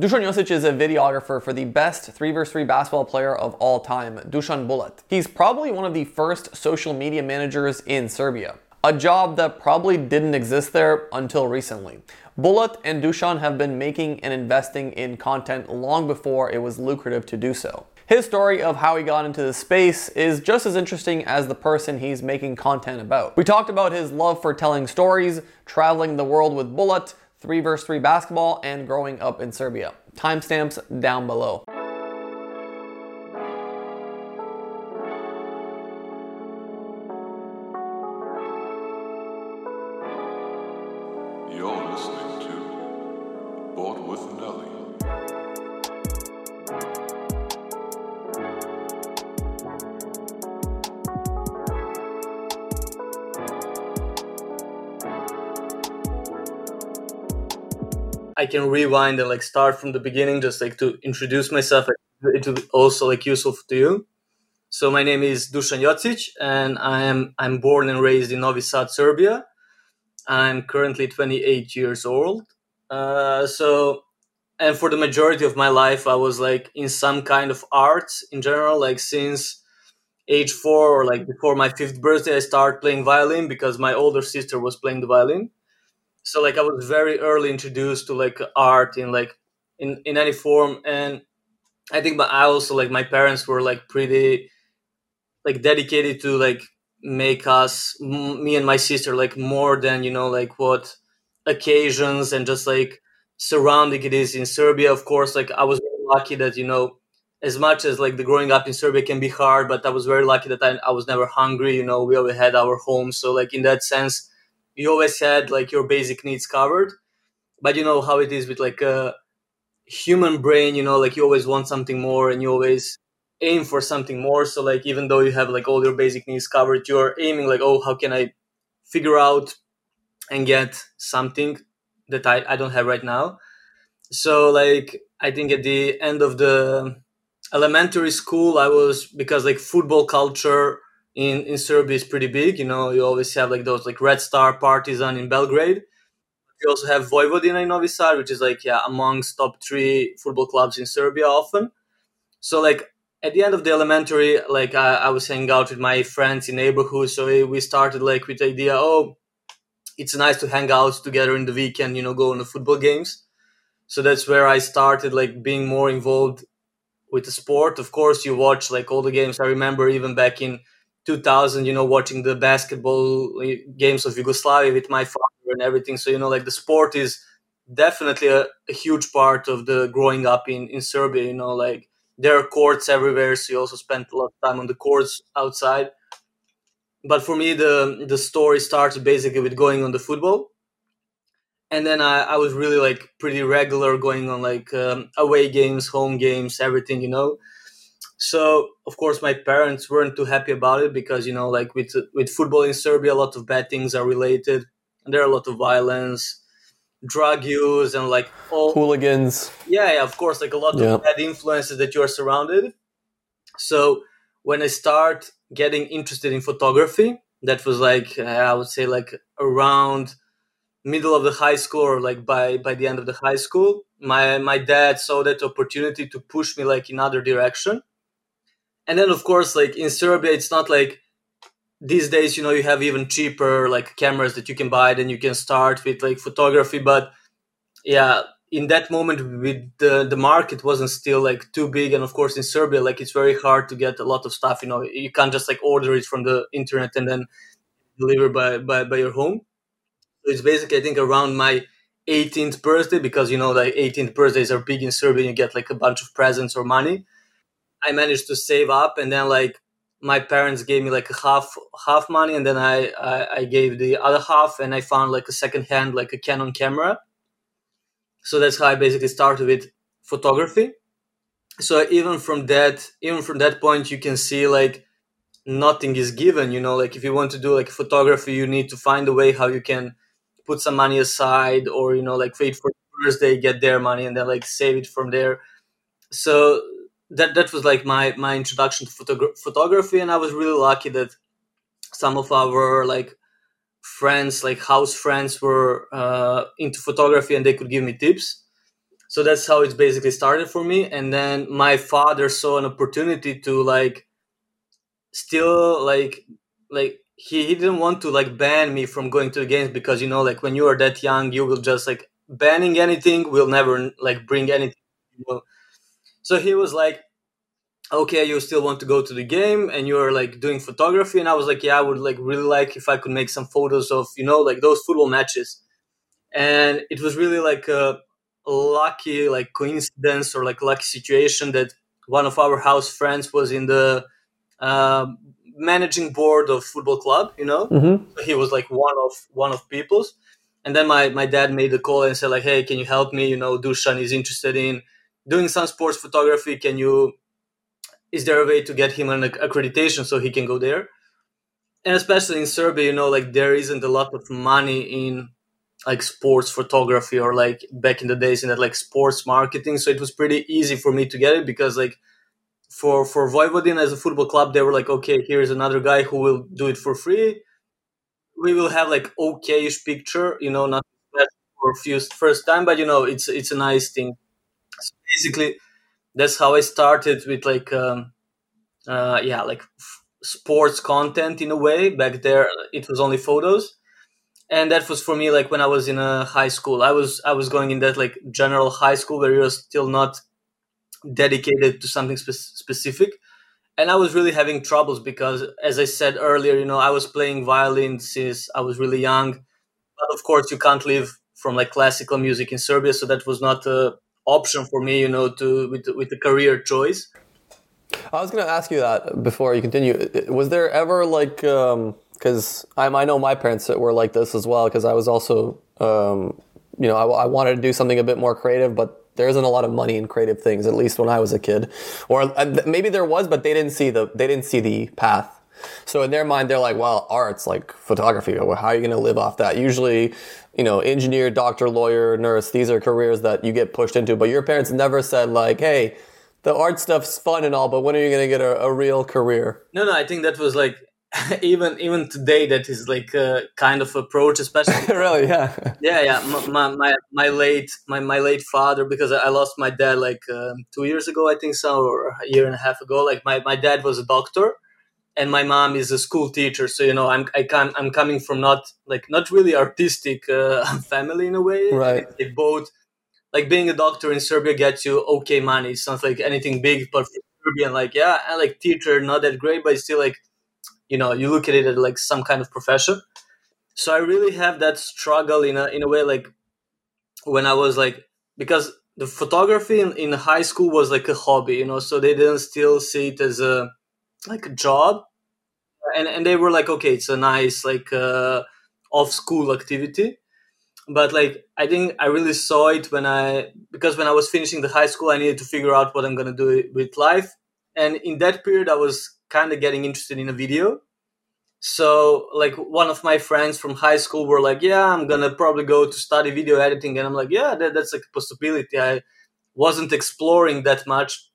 Dusan Jocic is a videographer for the best 3vs3 basketball player of all time, Dusan Bulut. He's probably one of the first social media managers in Serbia, a job that probably didn't exist there until recently. Bulut and Dusan have been making and investing in content long before it was lucrative to do so. His story of how he got into the space is just as interesting as the person he's making content about. We talked about his love for telling stories, traveling the world with Bulut, 3vs3 basketball, and growing up in Serbia. Timestamps down below. Can rewind and like start from the beginning, just like to introduce myself. It will also like useful to you. So my name is Dusan Jocic, and I am I'm born and raised in Novi Sad, Serbia. I'm currently 28 years old. Uh, so, and for the majority of my life, I was like in some kind of arts in general. Like since age four or like before my fifth birthday, I started playing violin because my older sister was playing the violin so like i was very early introduced to like art in like in in any form and i think but i also like my parents were like pretty like dedicated to like make us m- me and my sister like more than you know like what occasions and just like surrounding it is in serbia. Of course like i was lucky that you know as much as like the growing up in serbia can be hard but i was very lucky that i, I was never hungry you know we always had our home. So like in that sense you always had like your basic needs covered but you know how it is with like a human brain you know like you always want something more and you always aim for something more. So like even though you have like all your basic needs covered you're aiming like oh how can i figure out and get something that i, I don't have right now? So like i think at the end of the elementary school i was because like football culture in in Serbia is pretty big. You know, you always have like those like Red Star Partizan in Belgrade. You also have Vojvodina in Novi Sad, which is like yeah amongst top three football clubs in Serbia often. So like at the end of the elementary, like I, I was hanging out with my friends in neighborhood. So we started like with the idea, oh, it's nice to hang out together in the weekend. You know, go on the football games. So that's where I started like being more involved with the sport. Of course, you watch like all the games. I remember even back in 2000 you know watching the basketball uh, games of yugoslavia with my father and everything. So you know like the sport is definitely a, a, huge part of the growing up in in serbia you know like there are courts everywhere so you also spend a lot of time on the courts outside. But for me the the story starts basically with going on the football. And then I, I was really like pretty regular going on like um, away games home games everything you know so of course my parents weren't too happy about it because you know like with with football in Serbia a lot of bad things are related. And there are a lot of violence drug use and like all hooligans. Yeah, yeah of course like a lot Yeah. of bad influences that you are surrounded. So when I start getting interested in photography that was like I would say like around middle of the high school or like by by the end of the high school my my dad saw that opportunity to push me like in other direction and then of course like in serbia it's not like these days you know you have even cheaper like cameras that you can buy then you can start with like photography. But yeah in that moment with the the market wasn't still like too big. And of course in serbia like it's very hard to get a lot of stuff you know. You can't just like order it from the internet and then deliver by by, by your home. So it's basically i think around my 18th birthday because you know like 18th birthdays are big in serbia you get like a bunch of presents or money I managed to save up, and then like my parents gave me like half half money, and then I, I I gave the other half, and I found like a second hand like a Canon camera. So that's how I basically started with photography. So even from that, even from that point, you can see like nothing is given. You know, like if you want to do like photography, you need to find a way how you can put some money aside, or you know, like wait for Thursday, get their money, and then like save it from there. So that that was like my my introduction to photogra- photography and i was really lucky that some of our like friends like house friends were uh, into photography and they could give me tips so that's how it basically started for me and then my father saw an opportunity to like still like like he, he didn't want to like ban me from going to the games because you know like when you are that young you will just like banning anything will never like bring anything you? So he was like okay you still want to go to the game and you're like doing photography? And i was like yeah i would like really like if i could make some photos of you know like those football matches. And it was really like a lucky like coincidence or like lucky situation that one of our house friends was in the um, managing board of football club you know? Mm-hmm. so he was like one of one of people's. And then my my dad made a call and said like hey can you help me? You know dushan is interested in doing some sports photography can you is there a way to get him an accreditation so he can go there? And especially in serbia you know like there isn't a lot of money in like sports photography or like back in the days in that like sports marketing so it was pretty easy for me to get it because like for for Vojvodin as a football club they were like okay here's another guy who will do it for free. We will have like okayish picture you know not for few first time but you know it's it's a nice thing so basically that's how i started with like um uh yeah like f- sports content in a way. Back there it was only photos. And that was for me like when i was in a high school. I was i was going in that like general high school where you're still not dedicated to something spe- specific. And i was really having troubles because as i said earlier you know i was playing violin since i was really young. But of course you can't live from like classical music in serbia so that was not a option for me you know to with, with the career choice I was going to ask you that before you continue. Was there ever like, because I I know my parents were like this as well, because I was also, um, you know, I, I wanted to do something a bit more creative, but there isn't a lot of money in creative things, at least when I was a kid. Or maybe there was, but they didn't see the they didn't see the path. So in their mind, they're like, well, art's like photography. How are you going to live off that? Usually, you know, engineer, doctor, lawyer, nurse, these are careers that you get pushed into. But your parents never said like, hey, the art stuff's fun and all, but when are you going to get a, a real career? no no i think that was like even even today that is like a kind of approach especially really? Yeah. yeah yeah my, my, my, my late my, my late father because i lost my dad like um, two years ago i think so or a year and a half ago like my, my dad was a doctor and my mom is a school teacher so you know i'm I can, i'm coming from not like not really artistic uh, family in a way. Right. they both like being a doctor in serbia gets you okay money. It's not like anything big but for serbian like yeah i like teacher not that great but it's still like you know you look at it as like some kind of profession. So i really have that struggle in a in a way like when i was like because the photography in, in high school was like a hobby you know so they didn't still see it as a like a job and and they were like okay it's a nice like uh off school activity. But like i think i really saw it when i because when i was finishing the high school i needed to figure out what i'm going to do with life. And in that period i was kind of getting interested in a video. So like one of my friends from high school were like yeah i'm gonna probably go to study video editing. And i'm like yeah that, that's a possibility. I wasn't exploring that much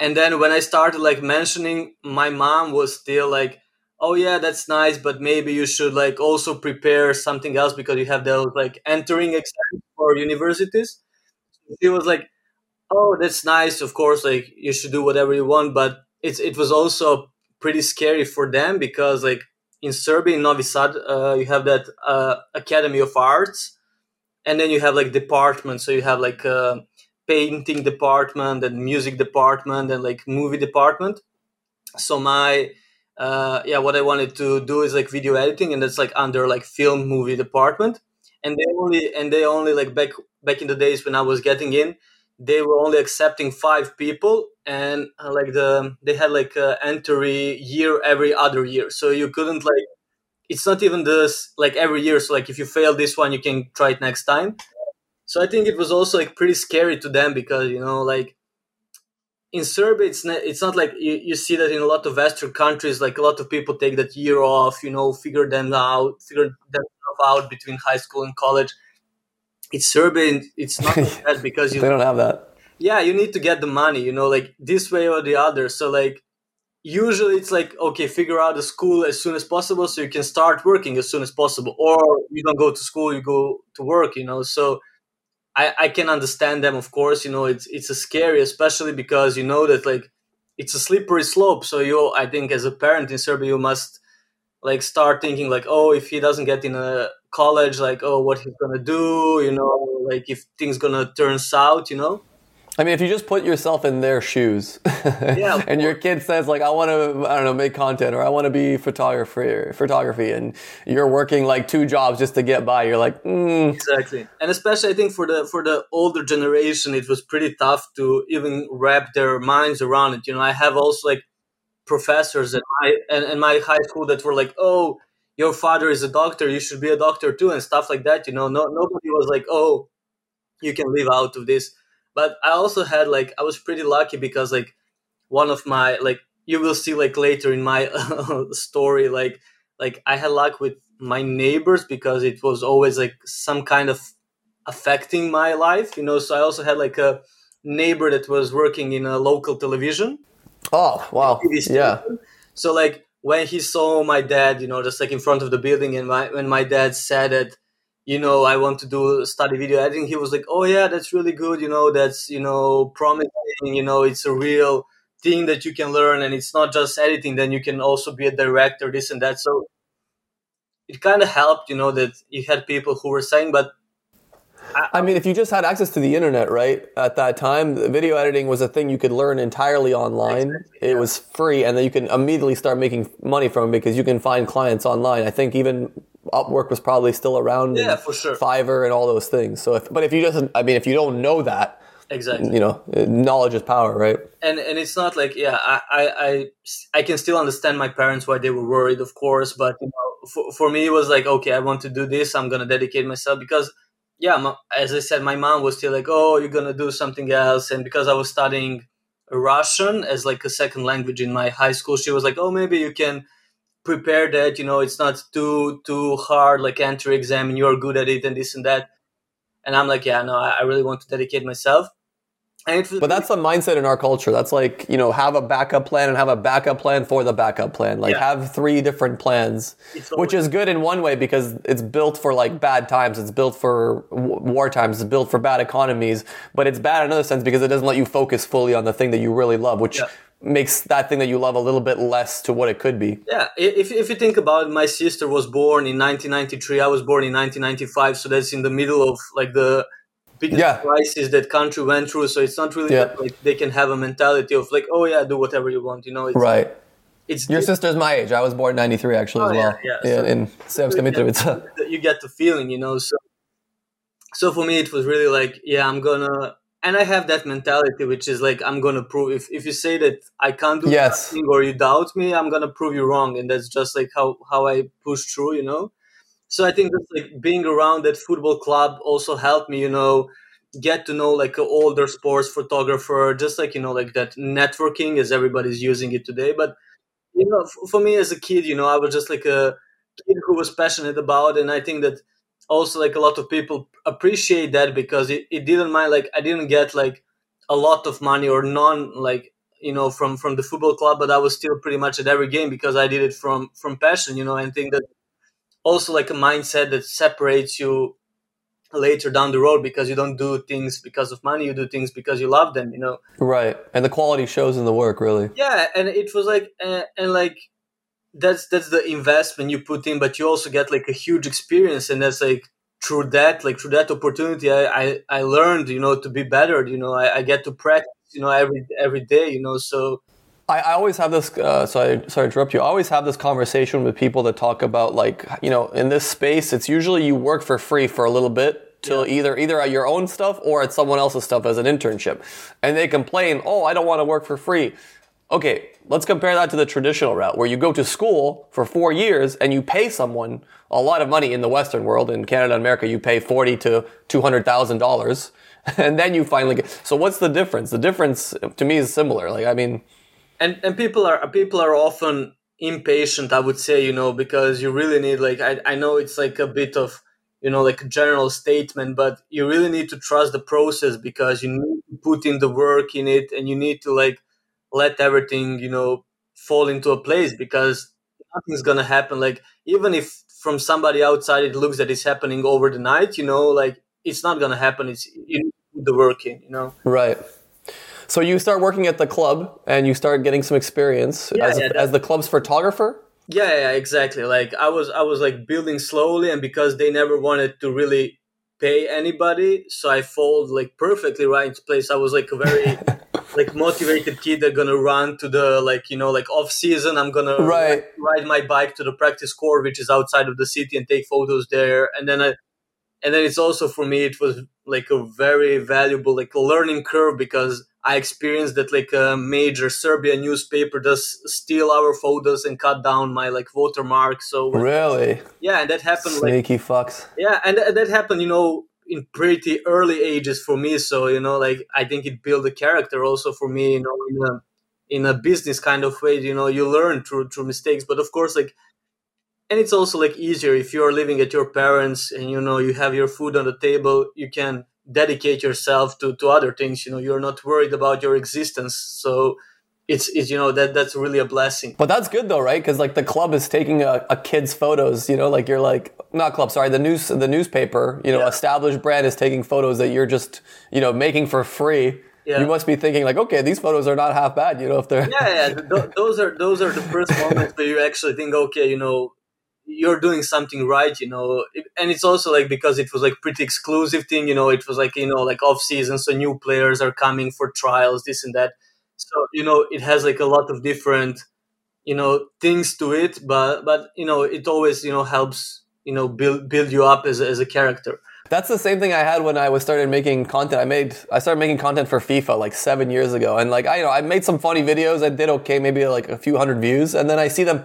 and then when i started like mentioning my mom was still like oh yeah that's nice but maybe you should like also prepare something else because you have those like entering exams for universities. She was like oh that's nice of course like you should do whatever you want but it's it was also pretty scary for them because like in serbia in novi sad uh, you have that uh, academy of arts and then you have like departments. So you have like uh, painting department and music department and like movie department. So my uh yeah what i wanted to do is like video editing and that's like under like film movie department. And they only and they only like back back in the days when i was getting in they were only accepting five people and uh, like the they had like a entry year every other year. So you couldn't like it's not even this like every year. So like if you fail this one you can try it next time so i think it was also like pretty scary to them because you know like in serbia it's not it's not like you, you see that in a lot of western countries like a lot of people take that year off you know figure them out figure themselves out between high school and college. It's serbia it's not like that because you They don't have that. yeah you need to get the money you know like this way or the other. So like usually it's like okay figure out the school as soon as possible so you can start working as soon as possible. Or you don't go to school you go to work you know. So I, I can understand them, of course. You know, it's it's a scary, especially because you know that like it's a slippery slope. So you, I think, as a parent in Serbia, you must like start thinking like, oh, if he doesn't get in a college, like, oh, what he's gonna do, you know, like if things gonna turn south, you know. I mean, if you just put yourself in their shoes, yeah, and your kid says like, "I want to, I don't know, make content, or I want to be photography, or photography," and you're working like two jobs just to get by, you're like, mm. exactly. And especially, I think for the for the older generation, it was pretty tough to even wrap their minds around it. You know, I have also like professors at my and, and my high school that were like, "Oh, your father is a doctor, you should be a doctor too," and stuff like that. You know, no nobody was like, "Oh, you can live out of this." But I also had like I was pretty lucky because like one of my like you will see like later in my story like like I had luck with my neighbors because it was always like some kind of affecting my life, you know. So I also had like a neighbor that was working in a local television. Oh wow! Yeah. So like when he saw my dad, you know, just like in front of the building, and my, when my dad said that you know, I want to do study video editing. He was like, oh yeah, that's really good. You know, that's, you know, promising, you know, it's a real thing that you can learn and it's not just editing. Then you can also be a director, this and that. So it kind of helped, you know, that you had people who were saying, but I mean, if you just had access to the internet, right, at that time, video editing was a thing you could learn entirely online. Exactly, yeah. It was free, and then you can immediately start making money from it because you can find clients online. I think even Upwork was probably still around. Yeah, for sure. Fiverr and all those things. So, if, but if you just, I mean, if you don't know that, exactly, you know, knowledge is power, right? And and it's not like, yeah, I I I, can still understand my parents why they were worried, of course, but you know, for, for me it was like, okay, I want to do this. I'm gonna dedicate myself because, yeah, my, as I said, my mom was still like, oh, you're gonna do something else, and because I was studying Russian as like a second language in my high school, she was like, oh, maybe you can prepare that you know it's not too too hard like enter exam and you're good at it and this and that. And i'm like yeah no i, really want to dedicate myself. Was, but that's the mindset in our culture. That's like you know have a backup plan and have a backup plan for the backup plan. Like yeah. have three different plans which is good in one way because it's built for like bad times. It's built for war times. It's built for bad economies. But it's bad in another sense because it doesn't let you focus fully on the thing that you really love which yeah makes that thing that you love a little bit less to what it could be. Yeah, if, if you think about it, my sister was born in 1993. I was born in 1995, so that's in the middle of like the biggest yeah. crisis that country went through. So it's not really yeah. like they can have a mentality of like, oh yeah, do whatever you want. You know, it's, right. It's your sister's my age. I was born '93 actually oh, as well. Yeah, yeah. yeah in Sam's You get the feeling, you know. So, so for me, it was really like, yeah, I'm gonna and I have that mentality, which is like I'm gonna prove if, if you say that I can't do yes. something or you doubt me, I'm gonna prove you wrong, and that's just like how how I push through, you know. So I think that like being around that football club also helped me, you know, get to know like an older sports photographer, just like you know like that networking as everybody's using it today. But you know, f- for me as a kid, you know, I was just like a kid who was passionate about, and I think that also like a lot of people appreciate that because it, it didn't mind like i didn't get like a lot of money or none like you know from from the football club but i was still pretty much at every game because i did it from from passion you know and think that also like a mindset that separates you later down the road because you don't do things because of money you do things because you love them you know? Right and the quality shows in the work really. Yeah and it was like uh, and like that's that's the investment you put in but you also get like a huge experience and that's like through that like through that opportunity i i, I learned you know to be better you know I, I get to practice you know every every day you know so I, I always have this. Uh, sorry, sorry to interrupt you. I always have this conversation with people that talk about like you know in this space, it's usually you work for free for a little bit till yeah. either either at your own stuff or at someone else's stuff as an internship, and they complain, "Oh, I don't want to work for free." Okay, let's compare that to the traditional route where you go to school for four years and you pay someone a lot of money in the Western world. In Canada and America, you pay forty to two hundred thousand dollars, and then you finally get. So what's the difference? The difference to me is similar. Like I mean, and and people are people are often impatient. I would say you know because you really need like I I know it's like a bit of you know like a general statement but you really need to trust the process because you need to put in the work in it and you need to like let everything you know fall into a place because nothing's gonna happen like even if from somebody outside it looks that it's happening over the night you know like it's not gonna happen. It's you need put the work in, you know. Right. So you start working at the club and you start getting some experience Yeah, as, yeah, as the club's photographer. Yeah, yeah, exactly. Like I was, I was like building slowly, and because they never wanted to really pay anybody, so I fold like perfectly right into place. I was like a very like motivated kid that gonna run to the like you know like off season. I'm gonna Right. ride my bike to the practice court, which is outside of the city, and take photos there. And then I, and then it's also for me, it was like a very valuable like learning curve because I experienced that like a major Serbian newspaper does steal our photos and cut down my like watermark. So Really? yeah, and that happened like Sneaky fucks. yeah, and th- that happened, you know, in pretty early ages for me. So you know, like I think it built a character also for me, you know, in a in a business kind of way. You know, you learn through through mistakes, but of course, like, and it's also like easier if you're living at your parents and you know you have your food on the table. You can dedicate yourself to to other things. You know, you're not worried about your existence. So it's it's you know that that's really a blessing. But that's good though, right? Because like the club is taking a, a kid's photos. You know, like you're like not club, sorry, the news, the newspaper. You know, Yeah. established brand is taking photos that you're just you know making for free. Yeah. You must be thinking like, okay, these photos are not half bad. You know, if they're yeah, yeah. th- th- those are those are the first moments where you actually think, okay, you know, you're doing something right, you know. And it's also like because it was like pretty exclusive thing, you know. It was like you know like off season, so new players are coming for trials, this and that. So you know, it has like a lot of different, you know, things to it. But but you know, it always you know helps you know build build you up as as a character. That's the same thing I had when I was started making content. I made I started making content for FIFA like seven years ago, and like I you know I made some funny videos. I did okay, maybe like a few hundred views, and then I see them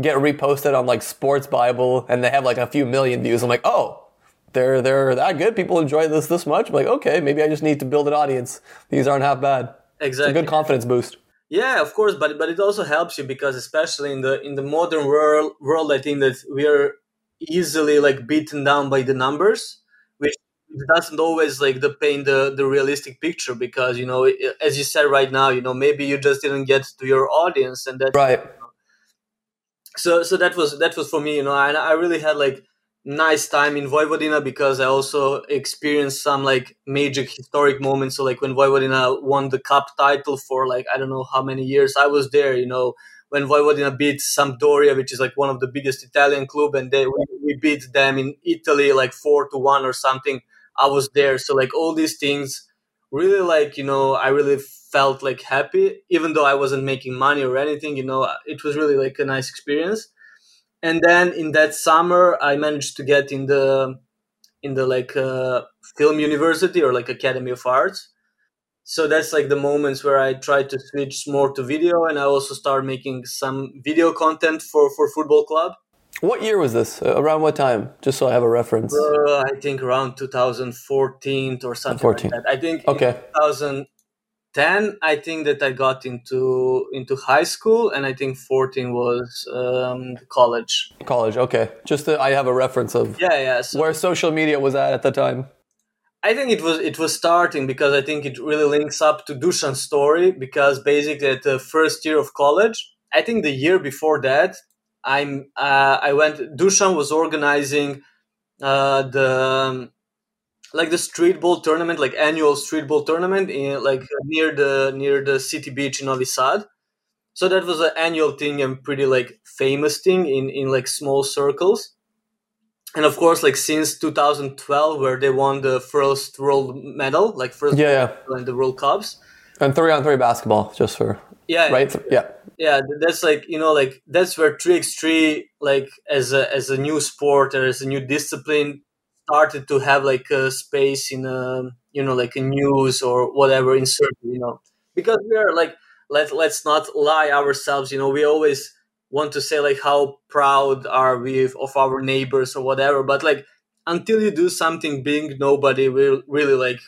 get reposted on like Sports Bible, and they have like a few million views. I'm like, oh, they're they're that good. People enjoy this this much. I'm like, okay, maybe I just need to build an audience. These aren't half bad. It's a good confidence boost. Yeah, of course, but but it also helps you because especially in the in the modern world world, I think that we are easily like beaten down by the numbers, which doesn't always like the paint the the realistic picture because you know as you said right now, you know maybe you just didn't get to your audience and that Right. so so that was that was for me you know and i really had like nice time in Vojvodina because I also experienced some like major historic moments. So like when Vojvodina won the cup title for like I don't know how many years, I was there. You know when Vojvodina beat Sampdoria, which is like one of the biggest Italian club, and they we, we beat them in Italy like four to one or something. I was there, so like all these things really like you know I really felt like happy, even though I wasn't making money or anything. You know it was really like a nice experience and then in that summer i managed to get in the in the like uh, film university or like academy of arts. So that's like the moments where i tried to switch more to video and i also started making some video content for for football club. What year was this? Uh, around what time? Just so i have a reference. Uh, i think around 2014 or something 14. Like i think okay. 2000 10 i think that i got into into high school and i think 14 was um, college. College okay. Just to, i have a reference of yeah yeah so where social media was at at the time. I think it was it was starting because i think it really links up to dushan's story because basically at the first year of college i think the year before that i'm uh, i went dushan was organizing uh, the um, like the street ball tournament, like annual street ball tournament in like near the near the city beach in Novi Sad. So that was an annual thing and pretty like famous thing in in like small circles and of course like since 2012 where they won the first world medal like first Yeah, yeah. the world cups And three on three basketball, just for yeah right. Yeah. yeah that's like you know like that's where 3x3 like as a as a new sport or as a new discipline started to have like a space in a you know like a news or whatever in certain you know because we are like let let's not lie ourselves you know we always want to say like how proud are we of our neighbors or whatever but like until you do something big nobody will really like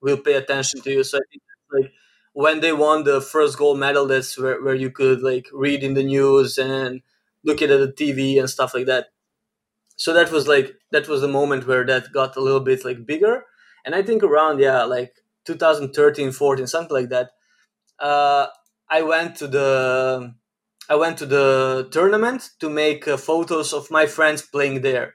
will pay attention to you so i think like when they won the first gold medal that's where, where you could like read in the news and look at the tv and stuff like that so that was like that was the moment where that got a little bit like bigger and i think around yeah like 2013 14 something like that uh, i went to the i went to the tournament to make uh, photos of my friends playing there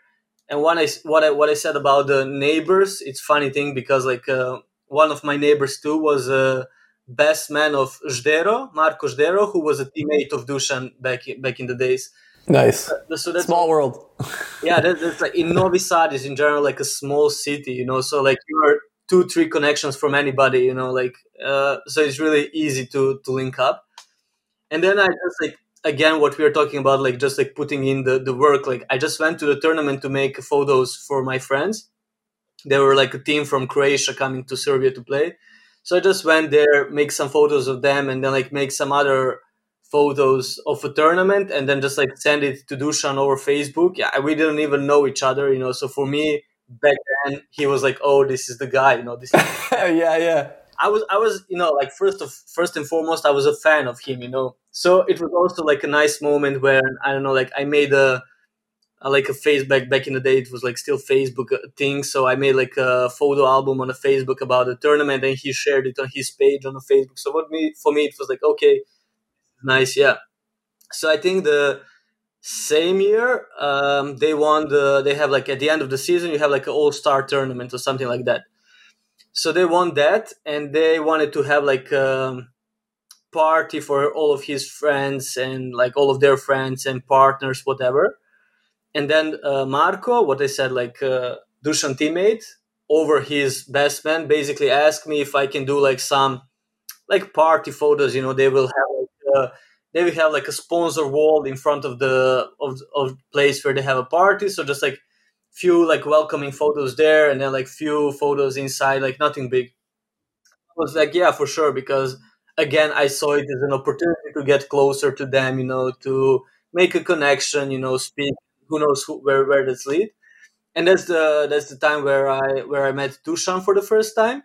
and what I what I what I said about the neighbors, it's funny thing because like uh, one of my neighbors too was a best man of Zdero, Marko Zdero, who was a teammate of Dusan back back in the days. Nice. So that's Small world. yeah, that, that's like in Novi Sad is in general like a small city, you know. So like you're two, three connections from anybody, you know. Like uh, so, it's really easy to to link up. And then I just like again what we are talking about, like just like putting in the the work. Like I just went to the tournament to make photos for my friends. They were like a team from Croatia coming to Serbia to play. So I just went there, make some photos of them, and then like make some other photos of a tournament and then just like send it to Dusan over Facebook. Yeah, we didn't even know each other, you know. So for me back then, he was like, "Oh, this is the guy," you know. This. yeah, yeah. I was, I was, you know, like first of first and foremost, I was a fan of him, you know. So it was also like a nice moment where I don't know, like I made a, a like a Facebook back in the day. It was like still Facebook uh, thing. So I made like a photo album on a Facebook about the tournament, and he shared it on his page on the Facebook. So what me for me, it was like okay, nice, yeah. So I think the same year um, they won the they have like at the end of the season you have like an all star tournament or something like that. So they won that, and they wanted to have like a um, party for all of his friends and like all of their friends and partners, whatever. And then uh, Marko, what I said, like uh, Dusan teammate, over his best man, basically asked me if I can do like some like party photos. You know, they will have they have like a sponsor wall in front of the of of place where they have a party. So just like few like welcoming photos there, and then like few photos inside, like nothing big. I was like, yeah, for sure, because again, I saw it as an opportunity to get closer to them. You know, to make a connection. You know, speak. Who knows who, where where that's lead. And that's the that's the time where I where I met Dusan for the first time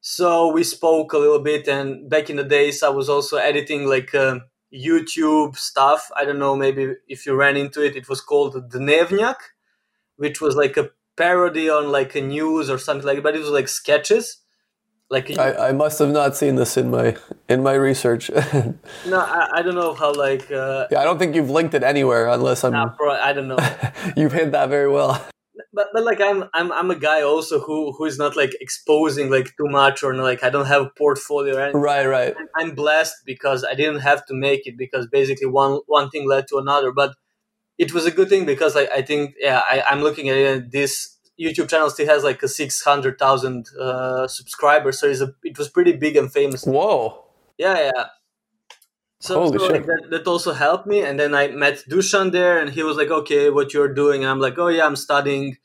so we spoke a little bit and back in the days i was also editing like uh, youtube stuff. I don't know maybe if you ran into it it was called Dnevnjak, which was like a parody on like a news or something like that but it was like sketches. Like I, I must have not seen this in my in my research. No I, I don't know how like uh, yeah i don't think you've linked it anywhere unless i'm nah, bro, i don't know. You've hit that very well but, but like I'm I'm I'm a guy also who who is not like exposing like too much or like I don't have a portfolio or anything. Right, right. I'm blessed because I didn't have to make it because basically one one thing led to another. But it was a good thing because I, I think yeah I, I'm looking at it this YouTube channel still has like a six hundred thousand uh, subscribers, so it's a, it was pretty big and famous. Whoa. Yeah, yeah. So, so like that, that also helped me. And then I met Dusan there, and he was like, "Okay, what you're doing?" And I'm like, "Oh yeah, I'm studying.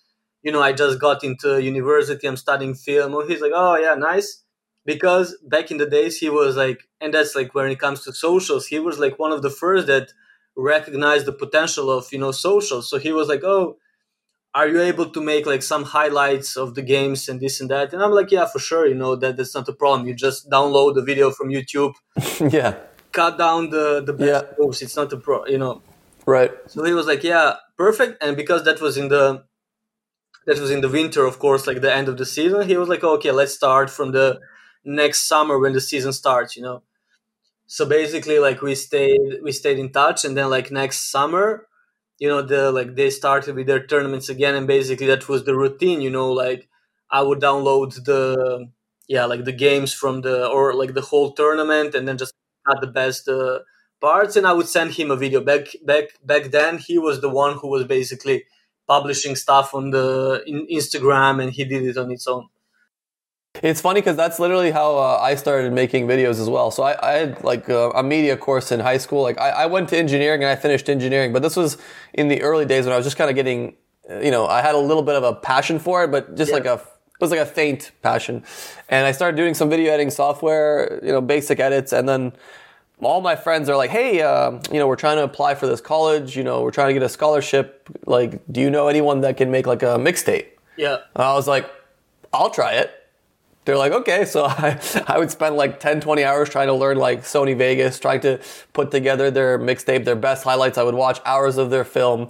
You know, I just got into university. I'm studying film." And he's like, "Oh yeah, nice." Because back in the days, he was like, and that's like when it comes to socials, he was like one of the first that recognized the potential of you know socials. So he was like, "Oh." Are you able to make like some highlights of the games and this and that? And I'm like, yeah, for sure. You know that that's not a problem. You just download the video from YouTube. yeah cut down the the best yeah. moves. It's not a pro, you know. Right. So he was like, yeah, perfect. And because that was in the that was in the winter, of course, like the end of the season, he was like, okay, let's start from the next summer when the season starts, you know. So basically, like we stayed we stayed in touch, and then like next summer, you know, the like they started with their tournaments again, and basically that was the routine, you know, like I would download the yeah like the games from the or like the whole tournament and then just had the best uh, parts, and I would send him a video. Back back back then, he was the one who was basically publishing stuff on the in Instagram, and he did it on its own. It's funny because that's literally how uh, I started making videos as well. So I, I had like a, a, media course in high school. Like I, I, went to engineering and I finished engineering, but this was in the early days when I was just kind of getting, you know, I had a little bit of a passion for it, but just yeah. like a was like a faint passion. And I started doing some video editing software, you know, basic edits, and then all my friends are like, "Hey, uh, you know, we're trying to apply for this college. You know, we're trying to get a scholarship. Like, do you know anyone that can make like a mixtape?" Yeah. And I was like, "I'll try it." They're like, "Okay." So I I would spend like 10, 20 hours trying to learn like Sony Vegas, trying to put together their mixtape, their best highlights. I would watch hours of their film,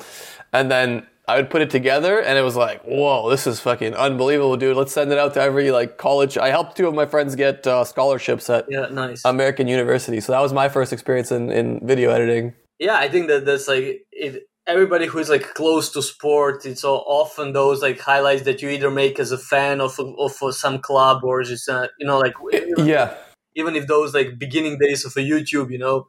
and then I would put it together and it was like, whoa, this is fucking unbelievable, dude. Let's send it out to every like college. I helped two of my friends get uh, scholarships at yeah, nice. American University. So that was my first experience in, in video editing. Yeah, I think that that's like it. everybody who is like close to sport, it's all often those like highlights that you either make as a fan of of some club or just uh, you know like yeah. even if those like beginning days of a YouTube, you know.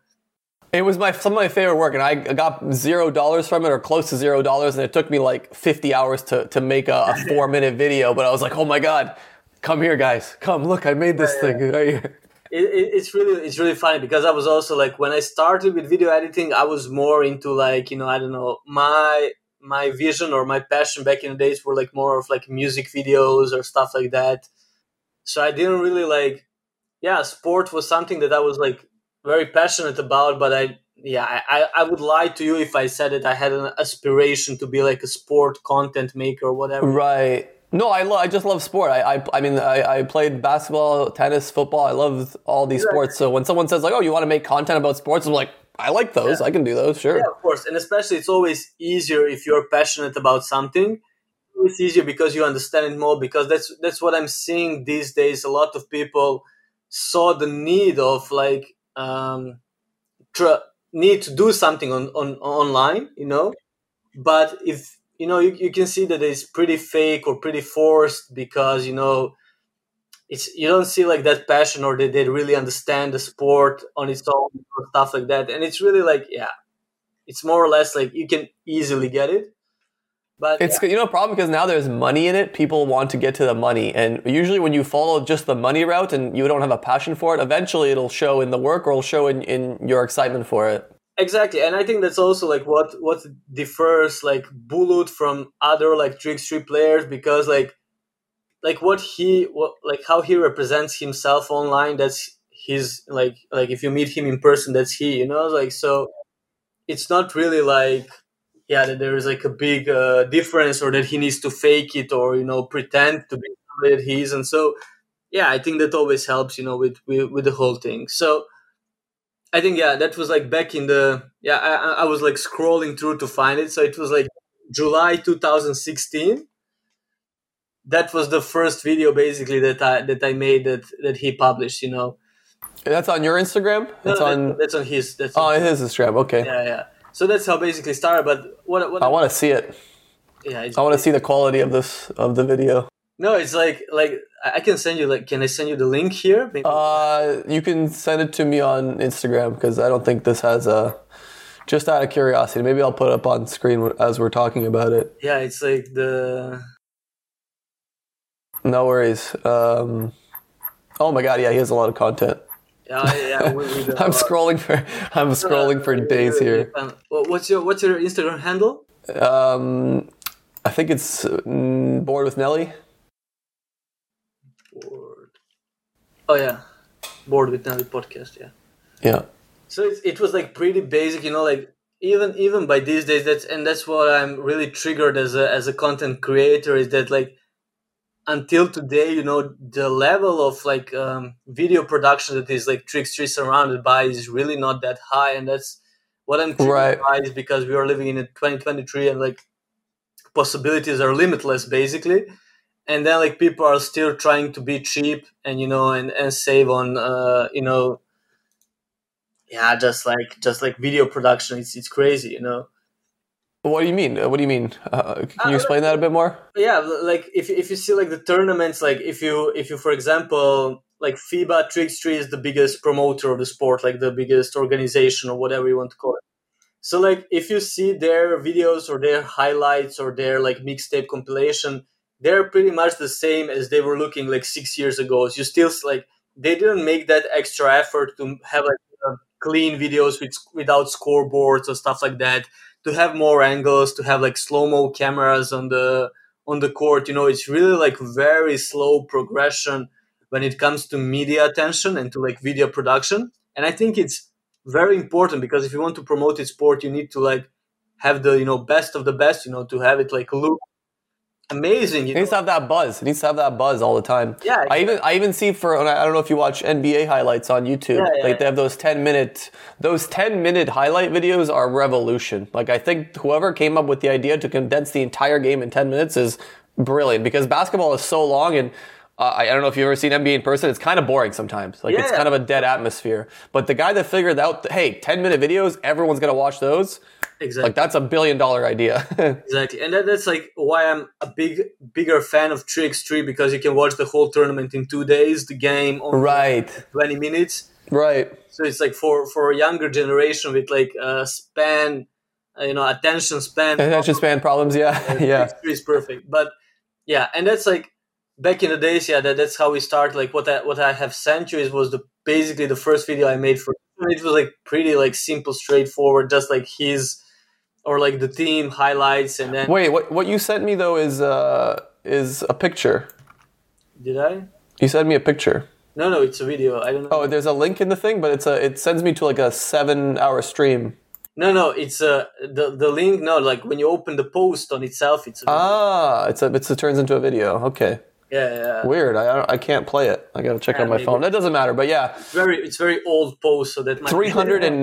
It was my some of my favorite work, and I got zero dollars from it, or close to zero dollars, and it took me like fifty hours to to make a, a four minute video. But I was like, oh my god, come here, guys, come look, I made this Yeah, thing right here. it, it, it's really it's really funny because I was also like when I started with video editing, I was more into like you know I don't know my my vision or my passion back in the days were like more of like music videos or stuff like that. So I didn't really like yeah sport was something that I was like very passionate about, but I yeah I, I- would lie to you if I said that I had an aspiration to be like a sport content maker or whatever. Right. No, I lo- I just love sport. I I, I mean I, I played basketball, tennis, football. I love all these sports. So when someone says like, "Oh, you want to make content about sports?" I'm like, I like those. I can do those. Sure. Yeah, of course, and especially it's always easier if you're passionate about something. It's easier because you understand it more. Because that's that's what I'm seeing these days. A lot of people saw the need of like um, tr- need to do something on, on online, you know. But if you know, you, you can see that it's pretty fake or pretty forced because you know it's you don't see like that passion or that they really understand the sport on its own or stuff like that. And it's really like yeah, it's more or less like you can easily get it. But It's you know a problem because now there's money in it. People want to get to the money, and usually when you follow just the money route and you don't have a passion for it, eventually it'll show in the work or it'll show in, in your excitement for it. exactly, and I think that's also like what what differs like Bulut from other like trickstreet players because like like what he what like how he represents himself online. That's his like like if you meet him in person, that's he. You know, like so. It's not really like yeah that there is like a big uh, difference or that he needs to fake it or you know pretend to be somebody that he is and so yeah i think that always helps you know with with, with the whole thing so i think yeah that was like back in the yeah I, I- was like scrolling through to find it so it was like july 2016 that was the first video basically that i that i made that that he published you know That's on your Instagram. That's no, on. that- that's on his that's Oh, on, it is Instagram. Okay. yeah yeah so that's how basically started but what what I want to see it. yeah I want to see the quality of this of the video. No, it's like like I can send you like can I send you the link here? Maybe. Uh, you can send it to me on Instagram because I don't think this has a. Just out of curiosity, maybe I'll put it up on screen as we're talking about it. yeah, it's like the No worries. Um, oh my god, yeah, he has a lot of content. Yeah yeah. we, we I'm scrolling for I'm scrolling for Uh, days here. What's your what's your Instagram handle? Um, I think it's mm, bored with Nelly. Board. Oh yeah, bored with Nelly podcast. Yeah. Yeah. So it, it was like pretty basic, you know, like even even by these days that's and that's what I'm really triggered as a as a content creator is that like until today, you know, the level of like um, video production that is like Trickstreet surrounded by is really not that high, and that's what I'm Right. by is because we are living in a 2023 and like possibilities are limitless basically and then like people are still trying to be cheap and you know and, and save on uh you know yeah just like just like video production it's, it's crazy you know What do you mean? Uh, What do you mean? Uh, can you explain that a bit more? yeah like if, if you see like the tournaments like if you if you for example like fiba trickstreet is the biggest promoter of the sport like the biggest organization or whatever you want to call it so like if you see their videos or their highlights or their like mixtape compilation they're pretty much the same as they were looking like six years ago So you still like they didn't make that extra effort to have like uh, clean videos with without scoreboards or stuff like that to have more angles to have like slow mo cameras on the on the court you know it's really like very slow progression when it comes to media attention and to like video production. And i think it's very important because if you want to promote a sport you need to like have the you know best of the best you know to have it like look amazing you It know? needs to have that buzz. It needs to have that buzz all the time. Yeah, I even I even see for I don't know if you watch NBA highlights on YouTube. Yeah, yeah, like they have those ten minute those ten minute highlight videos are revolution. Like I think whoever came up with the idea to condense the entire game in ten minutes is brilliant because basketball is so long and. Uh, I I don't know if you've ever seen NBA in person. It's kind of boring sometimes. Like it's kind of a dead atmosphere. But the guy that figured out, hey, ten minute videos, everyone's gonna watch those. Exactly Like that's a billion dollar idea. exactly and that, that's like why i'm a big bigger fan of 3x3 because you can watch the whole tournament in two days the game on right. 20 minutes Right. so it's like for for a younger generation with like uh span uh, you know attention span Attention span problems. Yeah. yeah. 3x3 is perfect but yeah and that's like back in the days yeah that, that's how we start like what i what i have sent you is was the basically the first video i made for it was like pretty like simple straightforward just like his or like the team highlights and then Wait, what what you sent me though is uh is a picture. did i You sent me a picture. no no it's a video i don't know Oh, there's a link in the thing, but it's a it sends me to like a seven hour stream. no no it's uh the the link no like when you open the post on itself it's a video. Ah, it's a it's it turns into a video. Okay, yeah yeah weird. I I can't play it. I gotta check Yeah, on my maybe. phone. That doesn't matter. But yeah, it's very it's very old post so that might three hundred and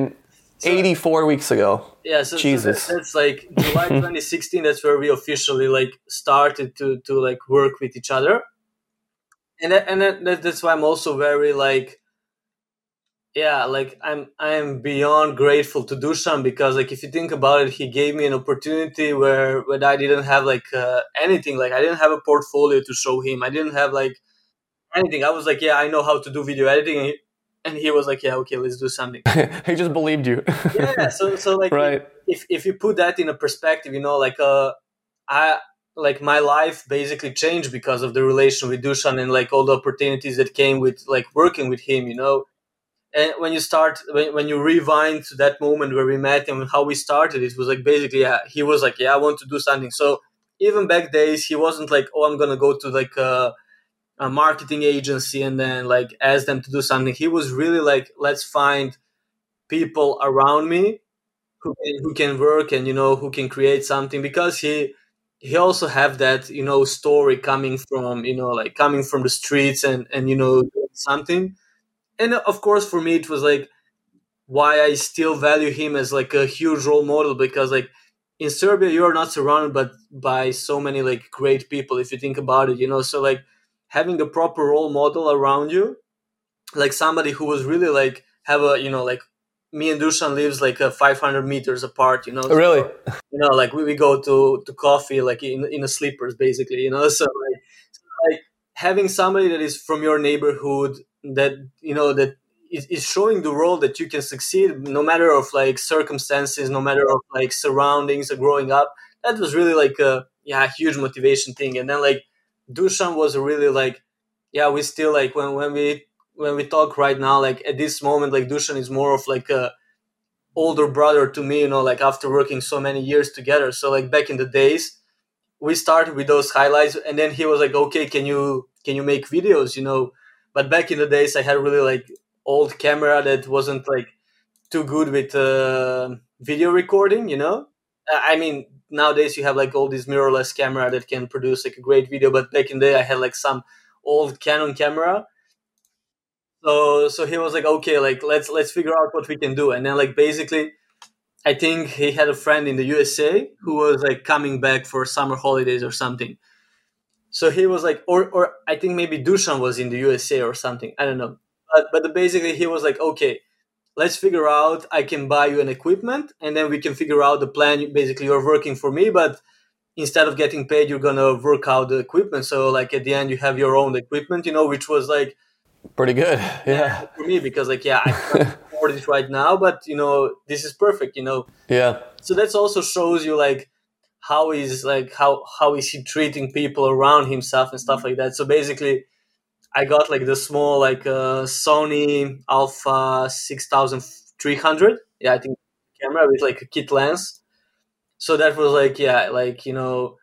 eighty four weeks ago. yeah so, so Jesus. that- that's like july 2016 that's where we officially like started to to like work with each other. And that, and that, that- that's why i'm also very like yeah like i'm i'm beyond grateful to dusan because like if you think about it he gave me an opportunity where when i didn't have like uh, anything. Like i didn't have a portfolio to show him. I didn't have like anything. I was like yeah i know how to do video editing and he, was like yeah okay let's do something he just believed you. yeah so so like right. if if you put that in a perspective, you know, like uh, I like my life basically changed because of the relation with Dusan and like all the opportunities that came with like working with him, you know. And when you start, when, when you rewind to that moment where we met and how we started, it was like basically, yeah, he was like, yeah, I want to do something. So even back days, he wasn't like, oh, I'm gonna go to like a, a marketing agency and then like ask them to do something. He was really like, let's find people around me who can, who can work and you know who can create something. Because he he also have that you know story coming from you know like coming from the streets and and you know something. And of course for me it was like why i still value him as like a huge role model because like in serbia you are not surrounded but by so many like great people if you think about it you know? So like having a proper role model around you like somebody who was really like have a you know like me and Dusan lives like uh, 500 meters apart, you know. Oh, really? You know, like we, we go to, to coffee like in in a slippers, basically, you know. So like, so like having somebody that is from your neighborhood that you know that is, is showing the world that you can succeed no matter of like circumstances, no matter of like surroundings or growing up. That was really like a yeah huge motivation thing. And then like Dusan was really like yeah we still like when when we when we talk right now, like at this moment, like Dusan is more of like a older brother to me, you know, like after working so many years together. So like back in the days, we started with those highlights, and then he was like, "Okay, can you can you make videos?" You know, but back in the days, I had really like old camera that wasn't like too good with uh, video recording. You know, I mean nowadays you have like all these mirrorless camera that can produce like a great video, but back in the day I had like some old Canon camera. So so he was like okay like let's let's figure out what we can do. And then like basically i think he had a friend in the usa who was like coming back for summer holidays or something. So he was like or or i think maybe dusan was in the usa or something i don't know. But but basically he was like okay let's figure out i can buy you an equipment and then we can figure out the plan basically you're working for me but instead of getting paid you're gonna work out the equipment so like at the end you have your own equipment you know which was like Pretty good. Yeah. for me because like yeah I can't afford it right now but you know this is perfect you know Yeah. so that's also shows you like how is like how how is he treating people around himself and stuff mm-hmm. like that so basically I got like the small like uh, Sony Alpha 6300 yeah I think camera with like a kit lens so that was like yeah like you know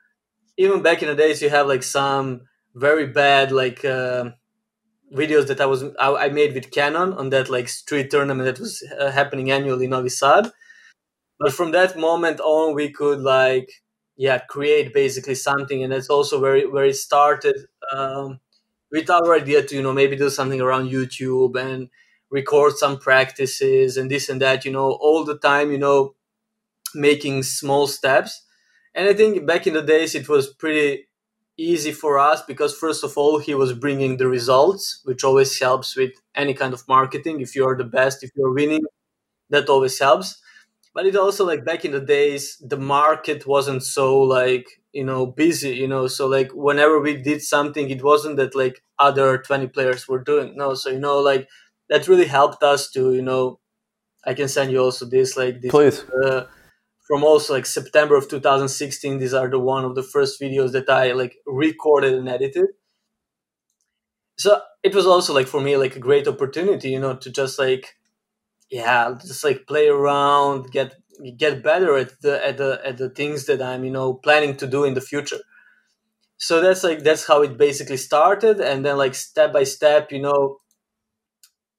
even back in the days you have like some very bad like uh, videos that I was I, I made with Canon on that like street tournament that was uh, happening annually in Novi Sad. But from that moment on, we could like yeah create basically something, and that's also where it, where it started um, with our idea to you know maybe do something around YouTube and record some practices and this and that. You know, all the time you know making small steps. And I think back in the days it was pretty easy for us because first of all he was bringing the results which always helps with any kind of marketing if you're the best if you're winning that always helps but it also like back in the days the market wasn't so like you know busy you know so like whenever we did something it wasn't that like other 20 players were doing no so you know like that really helped us to you know i can send you also this like this Please. uh, from also like september of 2016 these are the one of the first videos that i like recorded and edited so it was also like for me like a great opportunity you know to just like yeah just like play around get get better at the at the at the things that i'm you know planning to do in the future. So that's like that's how it basically started. And then like step by step you know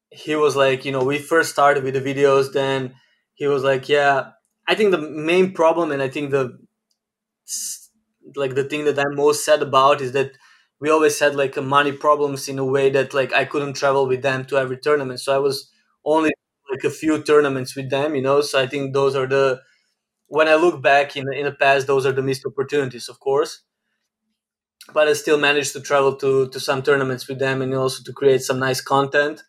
he was like you know we first started with the videos then he was like yeah i think the main problem and i think the like the thing that i'm most sad about is that we always had like money problems in a way that like i couldn't travel with them to every tournament. So i was only like a few tournaments with them you know so i think those are the when i look back in, in the past those are the missed opportunities of course but i still managed to travel to to some tournaments with them and also to create some nice content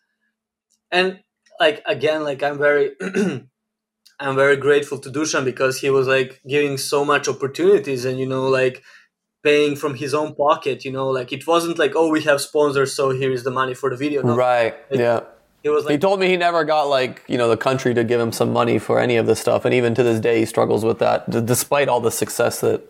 and like again like i'm very i'm very grateful to dusan because he was like giving so much opportunities and you know like paying from his own pocket you know like it wasn't like oh we have sponsors so here is the money for the video no. Right. Yeah. It was like He told me he never got like you know the country to give him some money for any of this stuff, and even to this day he struggles with that, d- despite all the success that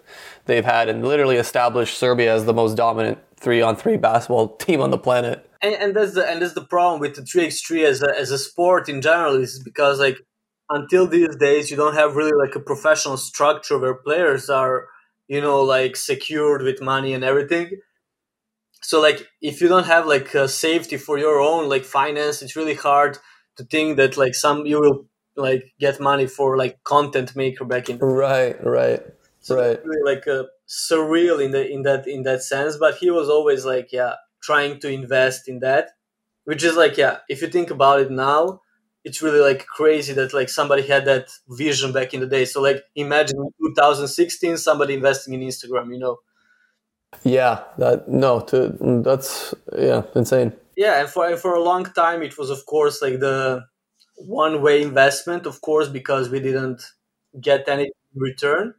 they've had and literally established Serbia as the most dominant three-on-three basketball team on the planet. and, and that's the and that's the problem with the 3x3 as a, as a sport in general is because like until these days you don't have really like a professional structure where players are you know like secured with money and everything so like if you don't have like a safety for your own like finance it's really hard to think that like some you will like get money for like content maker back in Right. Right. so Right. really like uh, surreal in the in that in that sense but he was always like yeah trying to invest in that which is like yeah if you think about it now it's really like crazy that like somebody had that vision back in the day so like imagine 2016 somebody investing in instagram you know Yeah. That no. To that's yeah insane. yeah and for for a long time it was of course like the one way investment of course because we didn't get any return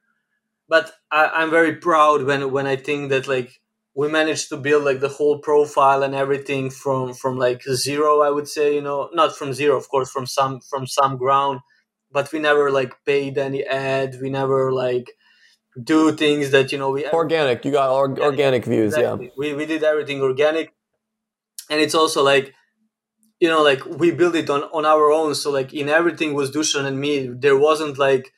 but I, i'm very proud when when i think that like we managed to build like the whole profile and everything from from like zero i would say you know not from zero of course from some from some ground but we never like paid any ad we never like do things that you know we Organic. You got or- organic views. Yeah. We we did everything organic, and it's also like, you know, like we built it on on our own. So like in everything was Dusan and me. There wasn't like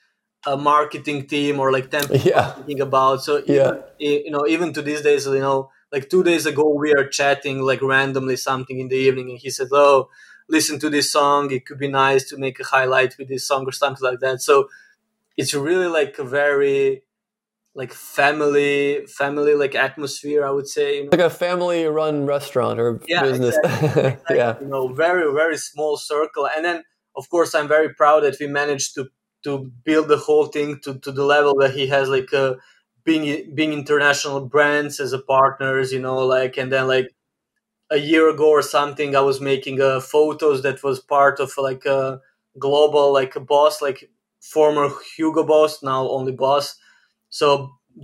a marketing team or like ten people Yeah. thinking about. So Yeah. even, you know, even to these days, you know, like two days ago we are chatting like randomly something in the evening, and he said, "Oh, listen to this song. It could be nice to make a highlight with this song or something like that." So it's really like a very like family family like atmosphere i would say you know? Like a family-run restaurant or Yeah, business. yeah. you know very very small circle and then of course i'm very proud that we managed to to build the whole thing to, to the level that he has like uh, being being international brands as a partners you know like and then like a year ago or something i was making uh, photos that was part of like a global like a boss like former hugo boss now only boss so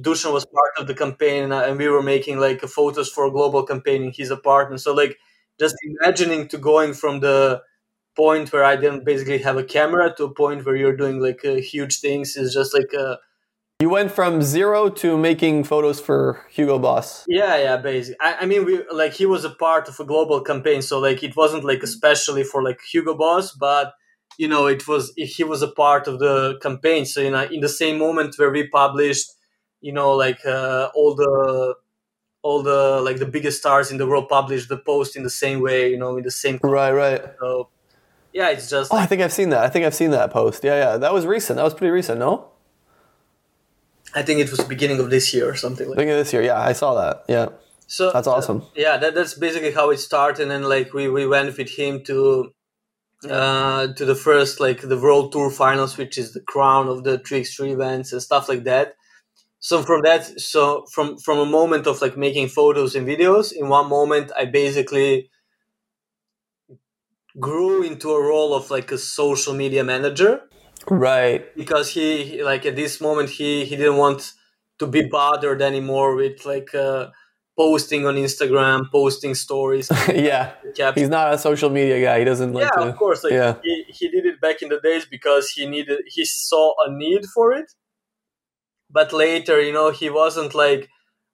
Dusan was part of the campaign and, uh, we were making like photos for a global campaign in his apartment so like just imagining to going from the point where I didn't basically have a camera to a point where you're doing like uh, huge things is just like uh, You went from zero to making photos for Hugo Boss. yeah yeah basically I, I mean we like he was a part of a global campaign. So like it wasn't like especially for like Hugo Boss but you know it was he was a part of the campaign so you know in the same moment where we published you know like uh, all the all the like the biggest stars in the world published the post in the same way you know in the same Right, right. so yeah it's just Oh, I think I've seen that. I think I've seen that post. Yeah, yeah. That was recent. That was pretty recent, no? I think it was beginning of this year or something like think of this year. Yeah, I saw that. Yeah. So That's awesome. yeah, that, that's basically how it started, and then like we, we went with him to uh to the first like the world tour finals, which is the crown of the 3x3 events and stuff like that. So from that, so from from a moment of like making photos and videos, in one moment I basically grew into a role of like a social media manager. Right. because he he- like at this moment he he didn't want to be bothered anymore with like uh, posting on Instagram, posting stories. yeah. He's not a social media guy. He doesn't like yeah, to. of course. Like yeah. he, he did it back in the days because he needed he saw a need for it. But later, you know, he wasn't like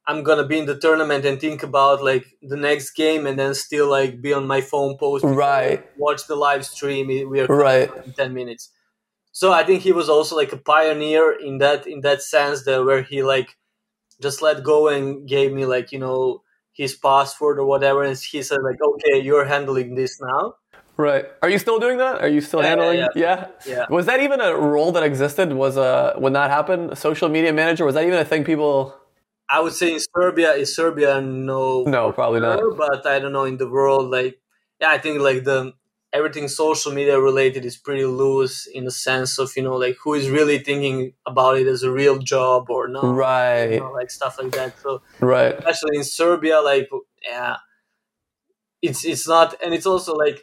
I'm gonna be in the tournament and think about like the next game and then still like be on my phone post Right. watch the live stream. We are Right. in ten minutes. So I think he was also like a pioneer in that in that sense that where he like just let go and gave me like you know his password or whatever and he said like okay you're handling this now Right. Are you still doing that? Are you still Yeah, handling? yeah, Yeah. Yeah. Was that even a role that existed? Was uh when that happened, a social media manager? Was that even a thing people? I would say in Serbia, is Serbia, no, No, probably not. But I don't know in the world, like yeah, I think like the everything social media related is pretty loose in the sense of you know like who is really thinking about it as a real job or not, you Right. know, like stuff like that. So Right. especially in Serbia, like yeah, it's it's not, and it's also like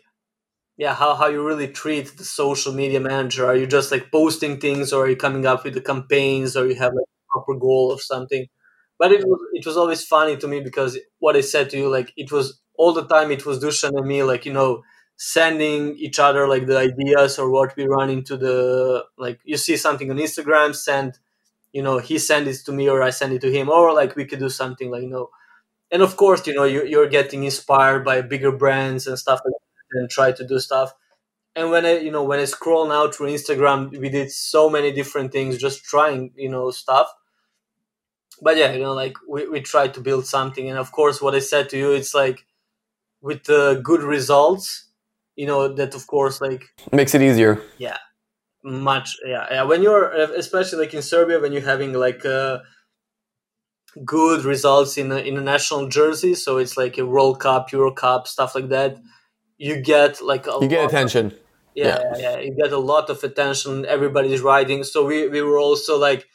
yeah, how how you really treat the social media manager. Are you just like posting things, or are you coming up with the campaigns, or you have like a proper goal or something? But it was it was always funny to me because what I said to you, like it was all the time. It was Dushan and me, like you know, sending each other like the ideas or what we run into the like. You see something on Instagram, send you know he send it to me or I send it to him, or like we could do something like you know. And of course, you know, you, you're getting inspired by bigger brands and stuff like and try to do stuff. And when I, you know, when I scroll now through Instagram, we did so many different things, just trying, you know, stuff. But yeah, you know, like we, we tried to build something. And of course, what I said to you, it's like with the good results, you know, that of course, like Makes it easier. Yeah. Much, yeah, yeah. When you're, especially like in Serbia, when you're having like, uh, good results in a, in a national jersey so it's like a world cup euro cup stuff like that you get like a You get attention. yeah, yeah, yeah. You get a lot of attention. Everybody's riding So we, we were also like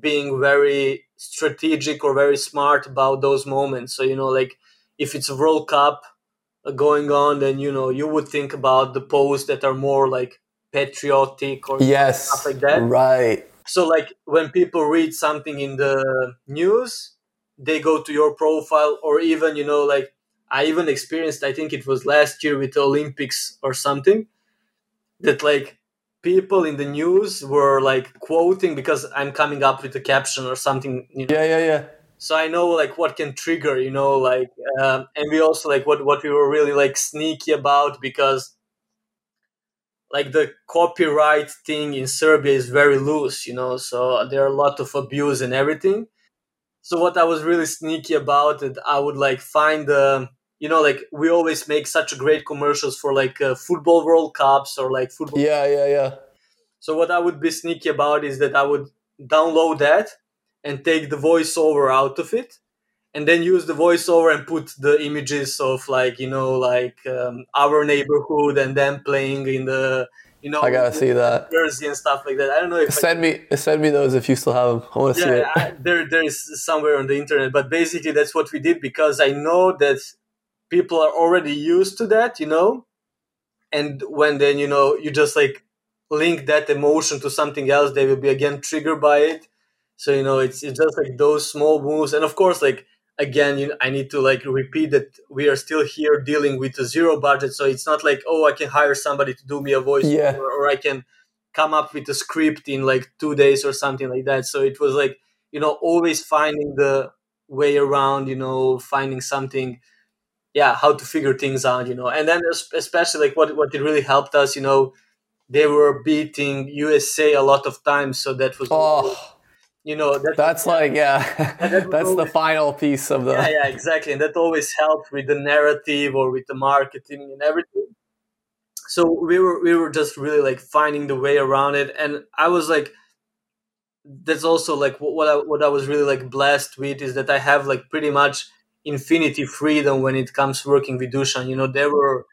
being very strategic or very smart about those moments. So, you know, like if it's a World Cup going on, then, you know, you would think about the posts that are more like patriotic or Yes. stuff like that. Right. So, like when people read something in the news, they go to your profile, or even, you know, like I even experienced, I think it was last year with the Olympics or something, that like people in the news were like quoting because I'm coming up with a caption or something, you know. Yeah, yeah, yeah. So I know like what can trigger, you know, like, um, and we also like what what we were really like sneaky about because like the copyright thing in Serbia is very loose, you know, so there are a lot of abuse and everything. So what I was really sneaky about it, I would like find the, you know, like we always make such great commercials for like uh, football World Cups or like football. Yeah, yeah, yeah. So what I would be sneaky about is that I would download that and take the voiceover out of it and then use the voiceover and put the images of like you know like um, our neighborhood and them playing in the you know I gotta see that. jersey and stuff like that. I don't know if I, Send me, send me those if you still have them. I want to see it. I, there there is somewhere on the internet, but basically that's what we did because I know that people are already used to that, you know, and when then you know you just like link that emotion to something else, they will be again triggered by it. So you know it's it's just like those small moves, and of course like again you I need to like repeat that we are still here dealing with a zero budget, so it's not like oh I can hire somebody to do me a voice Yeah. or I can come up with a script in like two days or something like that. So it was like you know always finding the way around, you know, finding something yeah how to figure things out you know. And then especially like what what it really helped us you know they were beating usa a lot of times. So that was Oh, you know that, that's like yeah. that That's the final piece of the. yeah yeah exactly and that always helped with the narrative or with the marketing and everything so we were we were just really like finding the way around it and i was like that's also like wh- what I, what I was really like blessed with is that I have like pretty much infinity freedom when it comes working with Dusan. You know, there were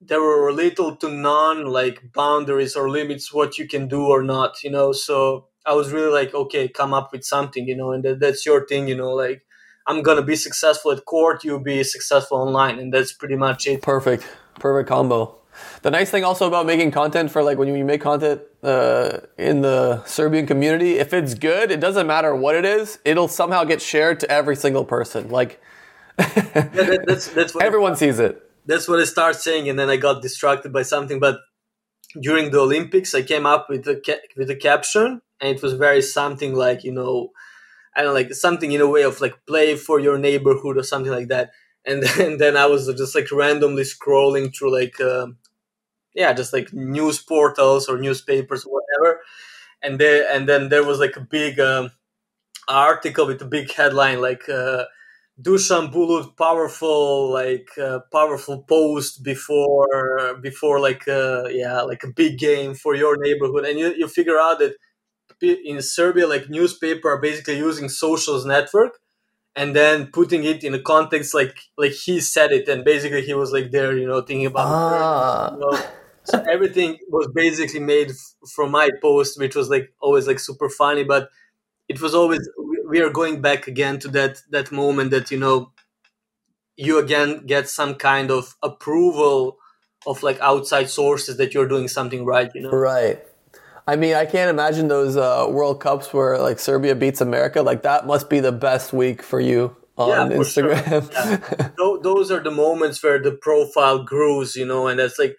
there were little to none like boundaries or limits what you can do or not. You know, so I was really like, okay, come up with something. You know, and that, that's your thing. You know, like I'm gonna be successful at court, you'll be successful online, and that's pretty much it. Perfect. Perfect combo. The nice thing also about making content for like when you make content uh, in the Serbian community, if it's good, it doesn't matter what it is, it'll somehow get shared to every single person. Like Yeah, that, that's that's what everyone sees it. that's what I started saying, and then I got distracted by something. But during the Olympics, I came up with a ca- with a caption, and it was very something like you know, I don't know, like something in a way of like play for your neighborhood or something like that. And then, then I was just like randomly scrolling through like um yeah, just like news portals or newspapers or whatever. And there and then there was like a big um, article with a big headline like. Uh, Dusan Bulut powerful like uh, powerful post before before like uh, yeah like a big game for your neighborhood and you, you figure out that in Serbia like newspaper are basically using socials network and then putting it in a context like like he said it and basically he was like there you know thinking about Ah. you know. so everything was basically made f- from my post which was like always like super funny but it was always we- we are going back again to that that moment that you know you again get some kind of approval of like outside sources that you're doing something right you know Right. I mean, I can't imagine those uh, World Cups where like Serbia beats America. Like that must be the best week for you on Yeah, for sure. Instagram. Yeah. Tho- those are the moments where the profile grows you know and that's like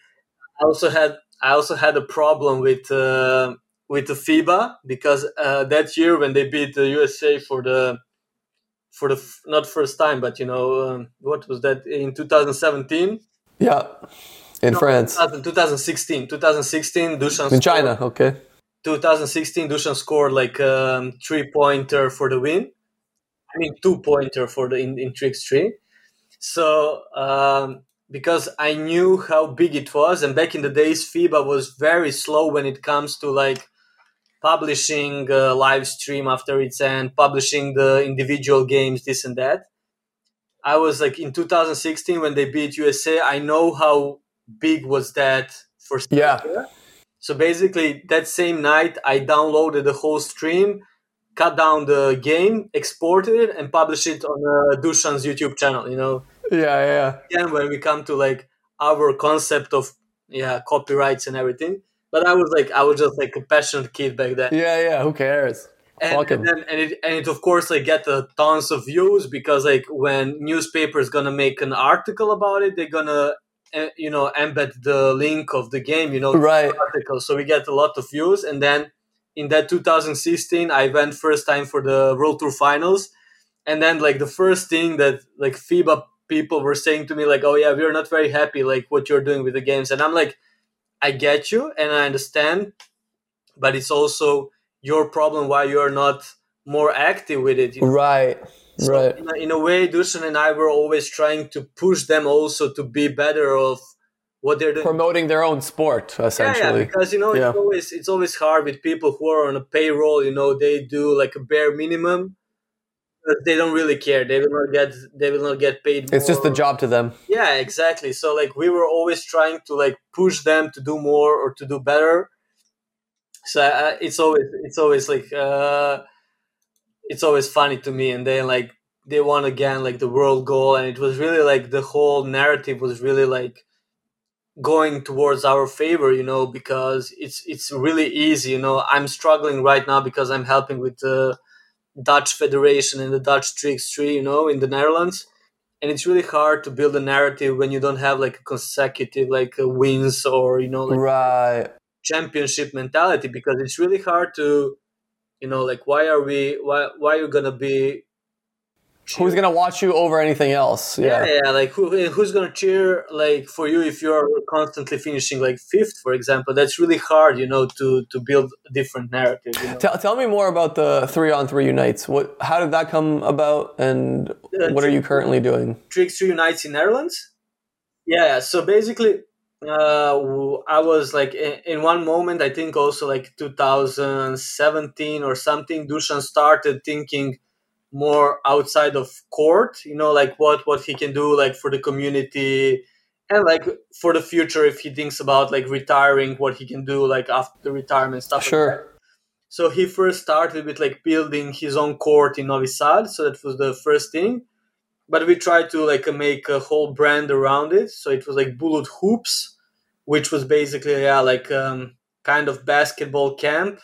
i also had i also had a problem with uh, with the fiba because uh, that year when they beat the usa for the for the f- not first time but you know um, what was that in 2017 yeah. In France. 2000 2016 2016 Dusan In China, okay. 2016 Dusan scored like um, three pointer for the win. I mean two pointer for the in, in 3x3. So um, because I knew how big it was, and back in the days FIBA was very slow when it comes to like publishing a live stream after its end, publishing the individual games, this and that. I was like in 2016 when they beat USA. I know how big was that for Yeah. so basically, that same night, I downloaded the whole stream, cut down the game, exported it, and published it on uh, Dusan's YouTube channel. You know, Yeah, yeah. again, when we come to like our concept of yeah copyrights and everything. But I was like, I was just like a passionate kid back then, Yeah, yeah. Who cares? and, and then and it and it of course like get uh, tons of views because like when newspapers gonna make an article about it, they're gonna uh, you know embed the link of the game. You know, Right. article. So we get a lot of views. And then in that 2016, I went first time for the World Tour Finals. And then like the first thing that like FIBA people were saying to me like, "Oh yeah, we're not very happy like what you're doing with the games." And I'm like, I get you and I understand, but it's also your problem why you're not more active with it. you know? Right. So right. in, a, in a way, Dusan and I were always trying to push them also to be better of what they're doing. Promoting their own sport, Yeah, yeah, essentially. because you know Yeah. it's always it's always hard with people who are on a payroll. You know, they do like a bare minimum. But they don't really care. They will not get. They will not get paid. It's just the job to them. Yeah, exactly. So like we were always trying to like push them to do more or to do better. So uh, it's always it's always like uh, it's always funny to me. And then like they won again like the world goal, and it was really like the whole narrative was really like going towards our favor, you know, because it's it's really easy. You know, I'm struggling right now because I'm helping with the Dutch Federation and the Dutch 3x3, you know, in the Netherlands and it's really hard to build a narrative when you don't have like a consecutive like wins or you know like Right. championship mentality because it's really hard to you know like why are we why why are you gonna be Who's gonna watch you over anything else? yeah, Yeah. yeah, like who eh, who's gonna cheer like for you if you're constantly finishing like fifth, for example? That's really hard, you know, to to build a different narrative. You know? Tell, tell me more about the three on three unites. What? How did that come about? And uh, what are you currently doing? Tricks Unites in Netherlands. Yeah, so basically, uh, I was like in, in one moment, I think also like 2017 or something. Dusan started thinking more outside of court, you know, like what what he can do like for the community and like for the future if he thinks about like retiring, what he can do like after retirement stuff. like. Sure. So he first started with like building his own court in Novi Sad. So that was the first thing. But we tried to like make a whole brand around it. So it was like Bullet Hoops, which was basically yeah like um, kind of basketball camp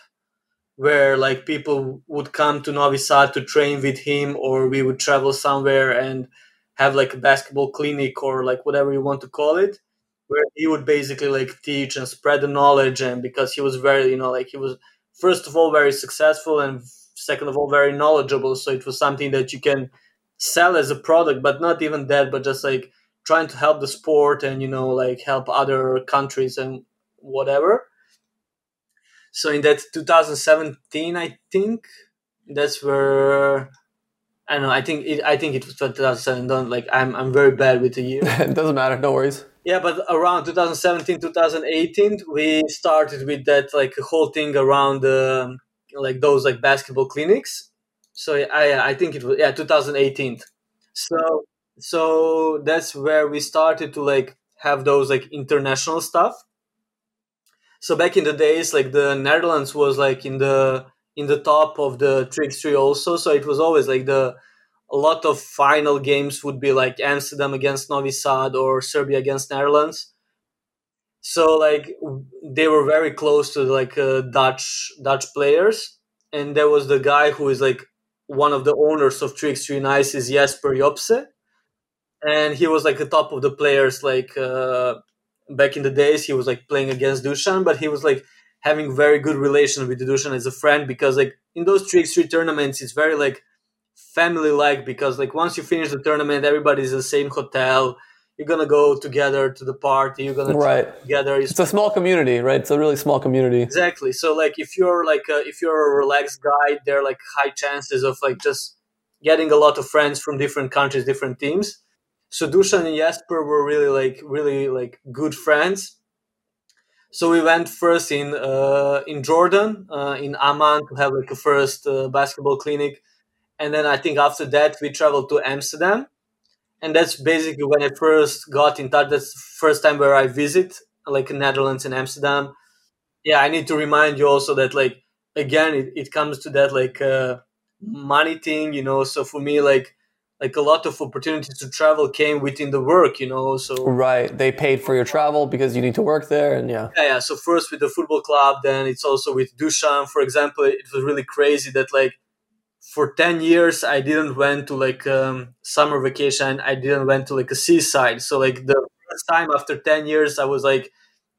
where like people would come to Novi Sad to train with him, or we would travel somewhere and have like a basketball clinic or like whatever you want to call it, where he would basically like teach and spread the knowledge. And because he was very, you know, like he was first of all very successful and second of all very knowledgeable, so it was something that you can sell as a product, but not even that, but just like trying to help the sport and you know like help other countries and whatever. So in that 2017 i think that's where i don't know i think it i think it was 2007 don't like i'm i'm very bad with the year. It doesn't matter no worries. Yeah but around 2017 2018 we started with that like whole thing around um, like those like basketball clinics so i i think it was yeah 2018 so so that's where we started to like have those like international stuff. So back in the days like the netherlands was like in the in the top of the 3x3 also. So it was always like the a lot of final games would be like amsterdam against novi sad or serbia against netherlands. So like they were very close to like uh, dutch dutch players. And there was the guy who is like one of the owners of 3x3 nice is jesper jopse. And he was like the top of the players like uh, back in the days. He was like playing against Dusan, but he was like having very good relation with Dusan as a friend because like in those three x tournaments it's very like family like because like once you finish the tournament everybody's in the same hotel you're gonna go together to the party you're gonna right. together it's a small community right? It's a really small community. Exactly. So like if you're like a, if you're a relaxed guy there are like high chances of like just getting a lot of friends from different countries different teams. So Dusan and Jesper were really like really like good friends. So we went first in uh, in Jordan, uh, in Amman, to have like a first uh, basketball clinic, and then I think after that we traveled to Amsterdam, and that's basically when I first got in touch. That's the first time where I visit like Netherlands and Amsterdam. Yeah, I need to remind you also that like again it, it comes to that like uh, money thing, you know. So for me like like a lot of opportunities to travel came within the work, you know. So right, they paid for your travel because you need to work there, and yeah, yeah, yeah. So first with the football club, then it's also with Dusan, for example. It was really crazy that like for ten years I didn't went to like um, summer vacation. I didn't went to like a seaside. So like the first time after ten years, I was like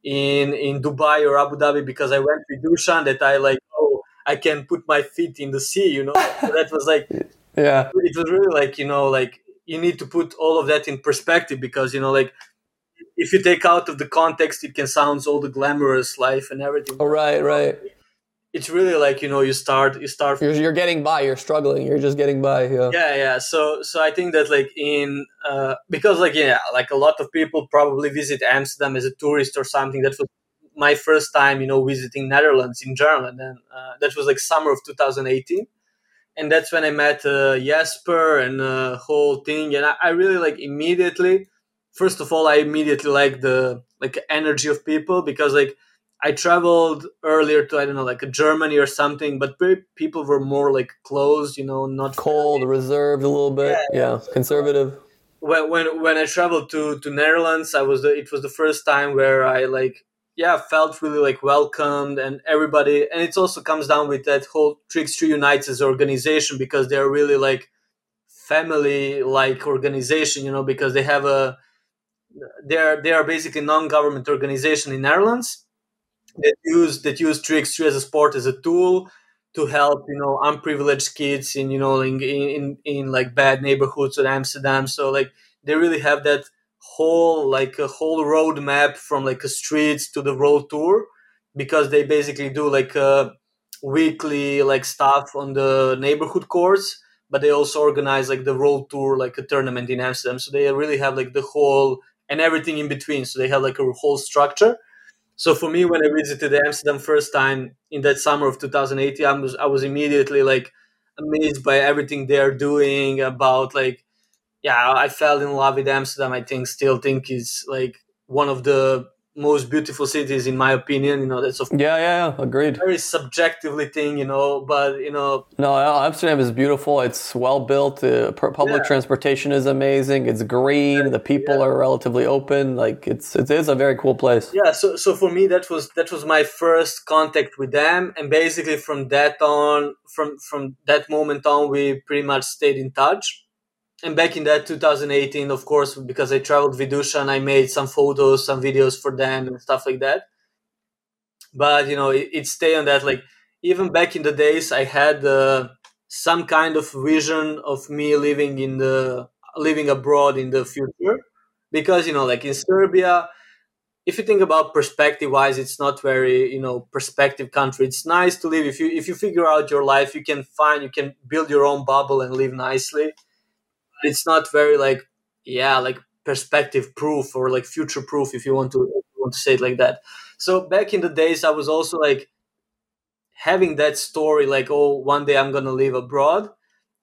in in Dubai or Abu Dhabi because I went with dusan that I like oh I can put my feet in the sea, you know. so that was like yeah it was really like you know like you need to put all of that in perspective because you know like if you take out of the context it can sound all the glamorous life and everything oh, right right it's really like you know you start you start you're, you're getting by you're struggling you're just getting by yeah yeah yeah so so i think that like in uh because like yeah like a lot of people probably visit amsterdam as a tourist or something that was my first time you know visiting netherlands in general and then uh, that was like summer of 2018 and that's when I met uh, Jesper and the uh, whole thing. And I, I, really like immediately. First of all, I immediately like the like energy of people because like I traveled earlier to I don't know like a Germany or something, but people were more like closed, you know, not cold, reserved a little bit, yeah, yeah. conservative. When, when when I traveled to to Netherlands, I was the, it was the first time where I like yeah felt really like welcomed and everybody and it also comes down with that whole 3x3 unites as organization because they're really like family like organization you know because they have a they're they are basically non-government organization in Netherlands that use that use tricks as a sport as a tool to help you know unprivileged kids in you know in in, in like bad neighborhoods in Amsterdam. So like they really have that whole like a whole roadmap from like a streets to the World Tour because they basically do like a weekly like stuff on the neighborhood courts but they also organize like the World Tour like a tournament in amsterdam. So they really have like the whole and everything in between. So they have like a whole structure so for me when i visited amsterdam first time in that summer of 2018 i was i was immediately like amazed by everything they're doing about like yeah, I fell in love with Amsterdam. I think still think is like one of the most beautiful cities in my opinion. You know, that's of Yeah, yeah, yeah. Agreed. very subjectively thing, you know, but you know, No, Amsterdam is beautiful. It's well built. Uh, Pu- public Yeah. transportation is amazing. It's green. The people are relatively open. Like it's it is a very cool place. yeah. So so for me, that was that was my first contact with them, and basically from that on, from from that moment on, we pretty much stayed in touch. And back in that 2018, of course, because I traveled with Dusan, I made some photos, some videos for them, and stuff like that. But you know, it, it stayed on that. Like even back in the days, I had uh, some kind of vision of me living in the living abroad in the future, because you know, like in Serbia, if you think about perspective wise, it's not very you know perspective country. It's nice to live if you if you figure out your life, you can find you can build your own bubble and live nicely. It's not very like yeah like perspective proof or like future proof if you want to you want to say it like that. So back in the days, I was also like having that story like oh one day I'm gonna live abroad,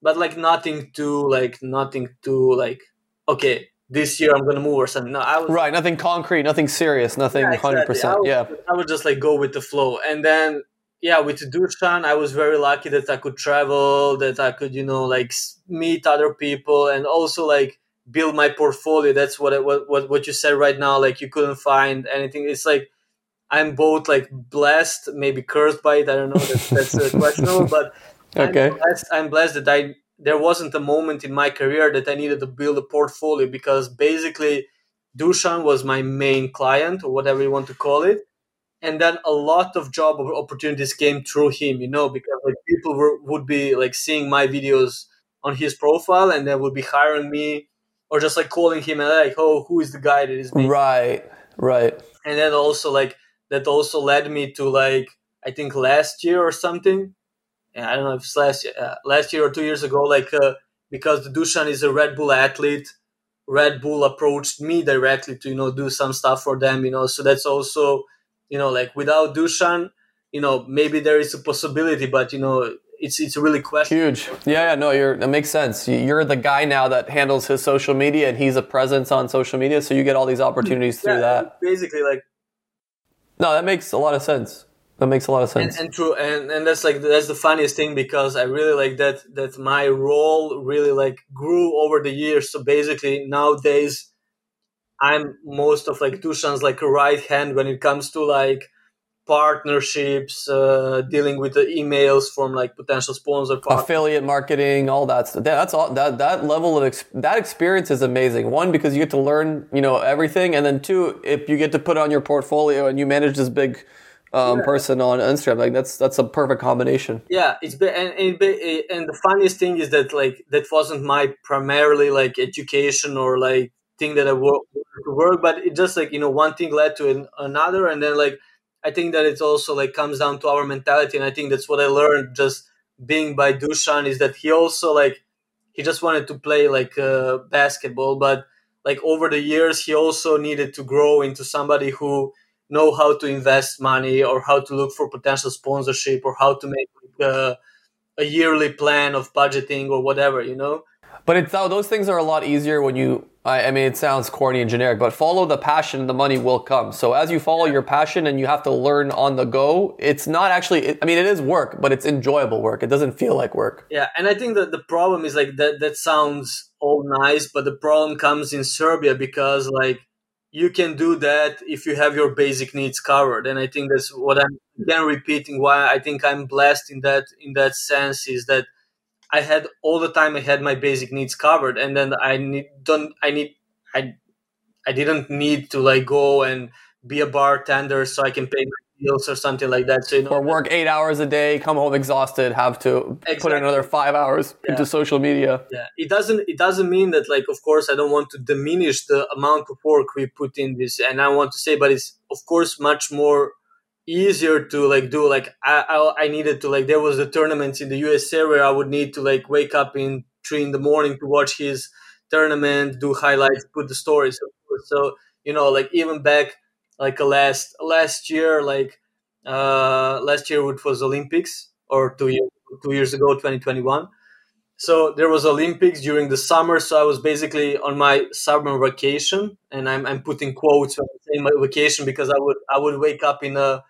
but like nothing to like nothing to like okay this year I'm gonna move or something. No, I was Right. Nothing concrete. Nothing serious. Nothing yeah, hundred exactly. I percent. Yeah. I would just like go with the flow. And then, yeah, with Dusan, I was very lucky that I could travel, that I could, you know, like meet other people and also like build my portfolio. That's what, what, what, what you said right now. Like you couldn't find anything. It's like, I'm both like blessed, maybe cursed by it. I don't know. That's, that's uh, questionable, but Okay. I'm blessed, I'm blessed that I there wasn't a moment in my career that I needed to build a portfolio because basically Dusan was my main client or whatever you want to call it. And then a lot of job opportunities came through him, you know, because like people were, would be like seeing my videos on his profile and they would be hiring me or just like calling him and like, oh, who is the guy that is making Right. Right. and then also like that also led me to like I think last year or something. Yeah, I don't know if it's last year, uh, last year or two years ago. Like uh, because the Dusan is a Red Bull athlete, Red Bull approached me directly to you know do some stuff for them. You know, so that's also you know like without Dusan, you know maybe there is a possibility, but you know it's it's really questionable. Huge. Yeah, yeah, no, you're that makes sense. You- You're the guy now that handles his social media and he's a presence on social media, so you get all these opportunities through Yeah, that. basically like No, that makes a lot of sense. That makes a lot of sense. and, and true and and that's like that's the funniest thing because i really like that that my role really like grew over the years so basically nowadays i'm most of like dusan's like right hand when it comes to like partnerships uh, dealing with the emails from like potential sponsor partners. Affiliate marketing, all that stuff. Yeah, That's all. That that level of ex- that experience is amazing. One, because you get to learn, you know, everything, and then two, if you get to put on your portfolio and you manage this big um, person on Instagram, like that's that's a perfect combination. yeah it's be, and and, be, and the funniest thing is that like that wasn't my primarily like education or like thing that i work to work but it just like you know one thing led to an, another and then like i think that it's also like comes down to our mentality and i think that's what i learned just being by dusan is that he also like he just wanted to play like uh, basketball but like over the years he also needed to grow into somebody who know how to invest money or how to look for potential sponsorship or how to make uh, a yearly plan of budgeting or whatever you know But it's how those things are a lot easier when you. I, I mean, it sounds corny and generic, but follow the passion, the money will come. So as you follow your passion and you have to learn on the go, it's not actually. It, I mean, it is work, but it's enjoyable work. It doesn't feel like work. yeah and i think that the problem is like that that sounds all nice but the problem comes in serbia because like you can do that if you have your basic needs covered and i think that's what i'm again repeating why i think i'm blessed in that in that sense is that i had all the time i had my basic needs covered and then i need don't i need i i didn't need to like go and be a bartender so i can pay my bills or something like that so you know Or work eight hours a day, come home exhausted, have to put Exactly. in another five hours into social media. yeah it doesn't it doesn't mean that like of course i don't want to diminish the amount of work we put in this and i want to say but it's of course much more easier to like do like i i, I needed to like there was the tournaments in the usa where i would need to like wake up in three in the morning to watch his tournament do highlights put the stories so you know like even back like last last year like uh last year which was olympics or two years two years ago 2021 so there was Olympics during the summer, so I was basically on my summer vacation, and I'm, I'm putting quotes when I'm saying my vacation because I would I would wake up in a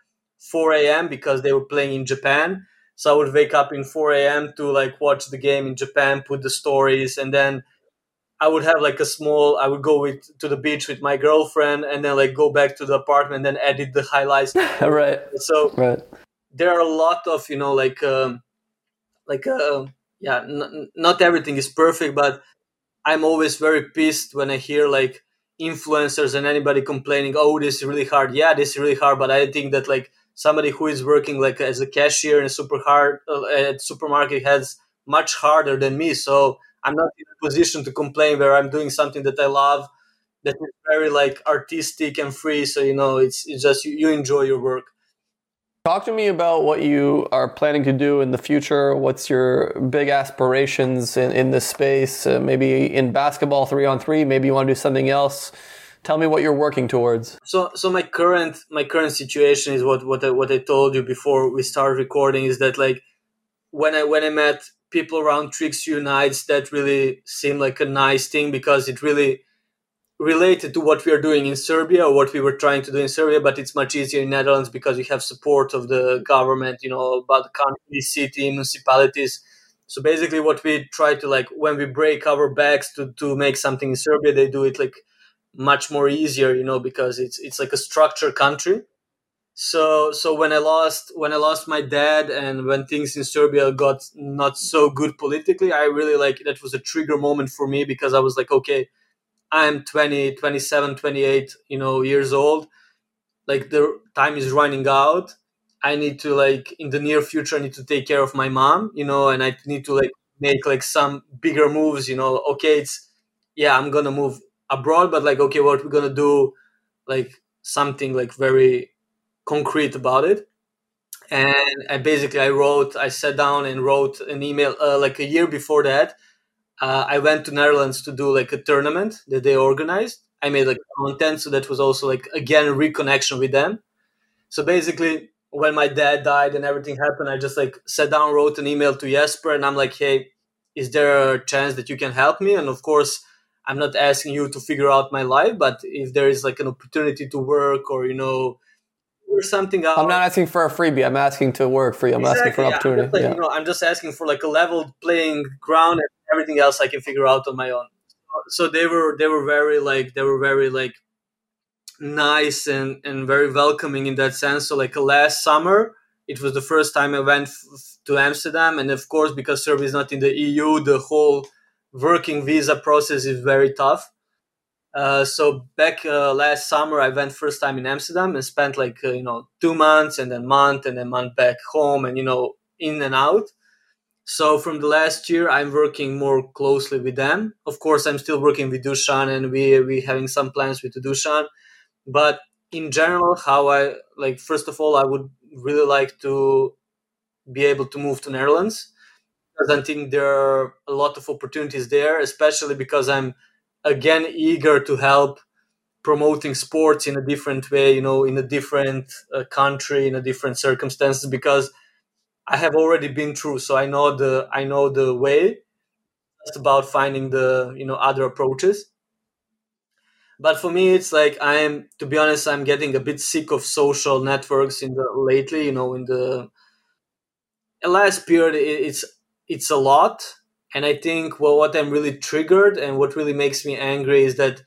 4 a.m. because they were playing in Japan, so I would wake up in 4 a.m. to like watch the game in Japan, put the stories, and then I would have like a small. I would go with to the beach with my girlfriend, and then like go back to the apartment and edit the highlights. right. So right. there are a lot of you know like um, like uh, yeah, n- not everything is perfect, but I'm always very pissed when I hear like influencers and anybody complaining, "Oh, this is really hard." Yeah, this is really hard, but I think that like somebody who is working like as a cashier in a super hard uh, at supermarket has much harder than me. So I'm not in a position to complain where I'm doing something that I love, that is very like artistic and free. So you know, it's it's just you, you enjoy your work. Talk to me about what you are planning to do in the future. What's your big aspirations in, in this space? Uh, maybe in basketball three on three, maybe you want to do something else. Tell me what you're working towards. So, so my current my current situation is what what I, what I told you before we started recording is that like when I when I met people around 3x3 Unites, that really seemed like a nice thing because it really related to what we are doing in Serbia or what we were trying to do in Serbia, but it's much easier in Netherlands because we have support of the government, you know, about the country, city, municipalities. So basically, what we try to like when we break our backs to to make something in Serbia, they do it like much more easier, you know, because it's it's like a structured country. So so when I lost when I lost my dad and when things in Serbia got not so good politically, I really like that was a trigger moment for me because I was like, okay, I'm 20, 27, 28, you know, years old. Like the time is running out. I need to like in the near future I need to take care of my mom, you know, and I need to like make like some bigger moves, you know. Okay, it's yeah, I'm gonna move abroad, but like okay, what we're gonna do, like something like very concrete about it. And I basically I wrote, I sat down and wrote an email uh, like a year before that uh, I went to Netherlands to do like a tournament that they organized. I made like content, so that was also like again reconnection with them. So basically, when my dad died and everything happened, I just like sat down, wrote an email to Jesper, and I'm like, hey, is there a chance that you can help me? And of course, I'm not asking you to figure out my life, but if there is like an opportunity to work or you know or something out. I'm not asking for a freebie. I'm asking to work for you. I'm exactly, asking for an opportunity. Yeah, like, yeah. you know, I'm just asking for like a level playing ground and everything else I can figure out on my own. So they were they were very like they were very like nice and and very welcoming in that sense. So like last summer, it was the first time I went f- to Amsterdam, and of course because Serbia is not in the EU, the whole working visa process is very tough. Uh, so back uh, last summer, I went first time in Amsterdam and spent like uh, you know two months and then month and then month back home and you know in and out. So from the last year, I'm working more closely with them. Of course, I'm still working with Dusan, and we we having some plans with Dusan. But in general, how I like first of all, I would really like to be able to move to Netherlands because I think there are a lot of opportunities there, especially because I'm again eager to help promoting sports in a different way, you know, in a different uh, country, in a different circumstances, because I have already been through, so I know the I know the way. It's about finding the you know other approaches. But for me, it's like I'm to be honest, I'm getting a bit sick of social networks in the lately. You know, in the last period, it's it's a lot, and I think well, what I'm really triggered and what really makes me angry is that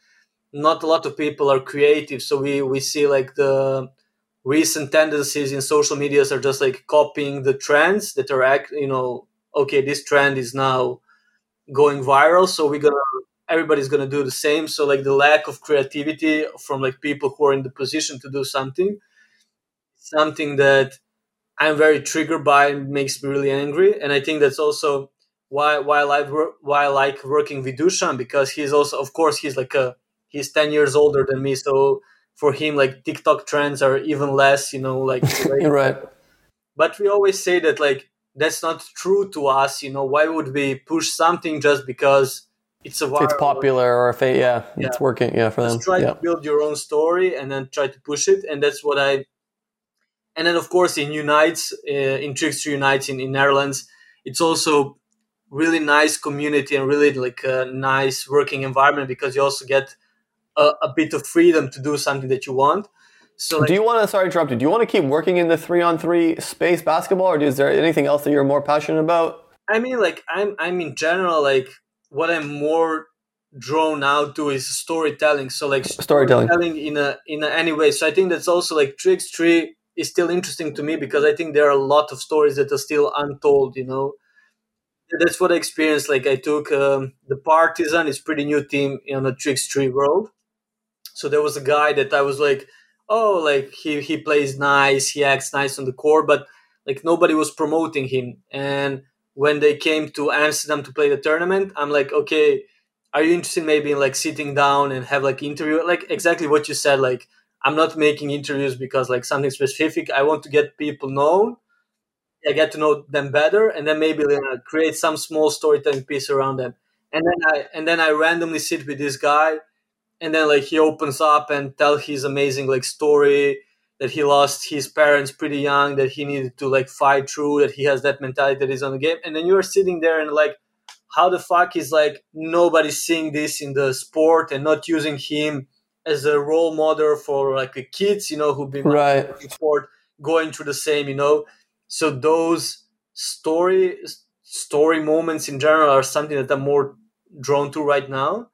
not a lot of people are creative. So we we see like the recent tendencies in social medias are just like copying the trends that are act you know okay this trend is now going viral so we're gonna everybody's gonna do the same so like the lack of creativity from like people who are in the position to do something something that i'm very triggered by and makes me really angry and i think that's also why why i like why i like working with dusan because he's also of course he's like a he's 10 years older than me so for him like tiktok trends are even less you know like right. But we always say that like that's not true to us you know why would we push something just because it's a viral, it's popular or if it, yeah, yeah, it's working yeah for just them try yeah. to build your own story and then try to push it and that's what i and then of course in unites uh, in 3x3 unites in, in netherlands it's also really nice community and really like a nice working environment because you also get a, a bit of freedom to do something that you want. So like, do you want to? Sorry, to interrupt you. Do you want to keep working in the three-on-three space basketball, or is there anything else that you're more passionate about? I mean, like I'm, I'm in general like what I'm more drawn out to is storytelling. So like Storytelling. in a in a, any way. So I think that's also like 3x3 is still interesting to me because I think there are a lot of stories that are still untold. You know, that's what I experienced. Like I took um, the Partizan, is pretty new team in the 3x3 world. So there was a guy that I was like, oh, like he he plays nice, he acts nice on the court, but like nobody was promoting him. And when they came to Amsterdam to play the tournament, I'm like, okay, are you interested maybe in like sitting down and have like interview? Like exactly what you said. Like I'm not making interviews because like something specific. I want to get people known. I get to know them better, and then maybe uh, create some small storytelling piece around them. And then I and then I randomly sit with this guy and then like he opens up and tell his amazing like story that he lost his parents pretty young that he needed to like fight through that he has that mentality that is on the game and then you're sitting there and like how the fuck is like nobody seeing this in the sport and not using him as a role model for like kids you know who've been right in sport going through the same you know so those story story moments in general are something that i'm more drawn to right now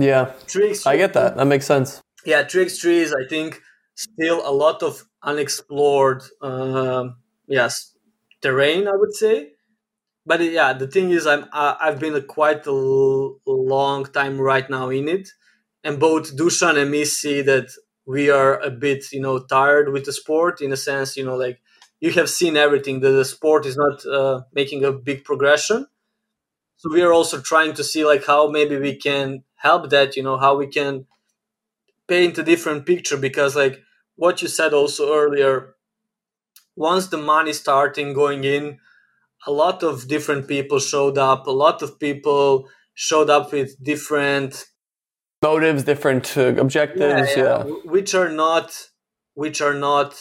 yeah, Tricks. I get that. That makes sense. Yeah, Tricks trees. I think still a lot of unexplored, um, yes, terrain. I would say, but yeah, the thing is, I'm I've been a quite a l- long time right now in it, and both Dusan and me see that we are a bit, you know, tired with the sport in a sense. You know, like you have seen everything. The, the sport is not uh, making a big progression so we are also trying to see like how maybe we can help that you know how we can paint a different picture because like what you said also earlier once the money starting going in a lot of different people showed up a lot of people showed up with different motives different uh, objectives yeah, yeah. yeah, which are not which are not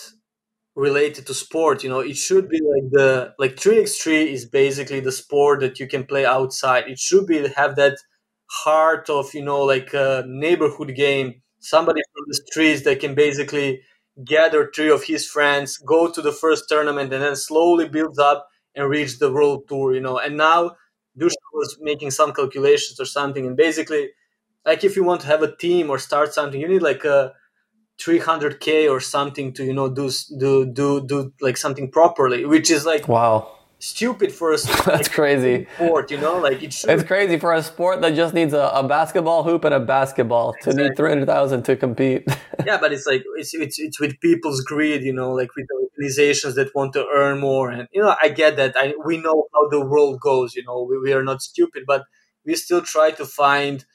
related to sport you know? It should be like the like 3x3 is basically the sport that you can play outside. It should be have that heart of you know like a neighborhood game. Somebody from the streets that can basically gather three of his friends go to the first tournament and then slowly builds up and reach the world tour you know? And now Dusan was making some calculations or something and basically like if you want to have a team or start something you need like a 300k or something to you know do do do do like something properly which is like wow. stupid for a sport, that's like, crazy. sport you know? Like it it's crazy for a sport that just needs a, a basketball hoop and a basketball exactly. to need 300000 to compete. Yeah but it's like it's, it's it's with people's greed you know like with organizations that want to earn more and you know i get that. I we know how the world goes you know? We, we are not stupid but we still try to find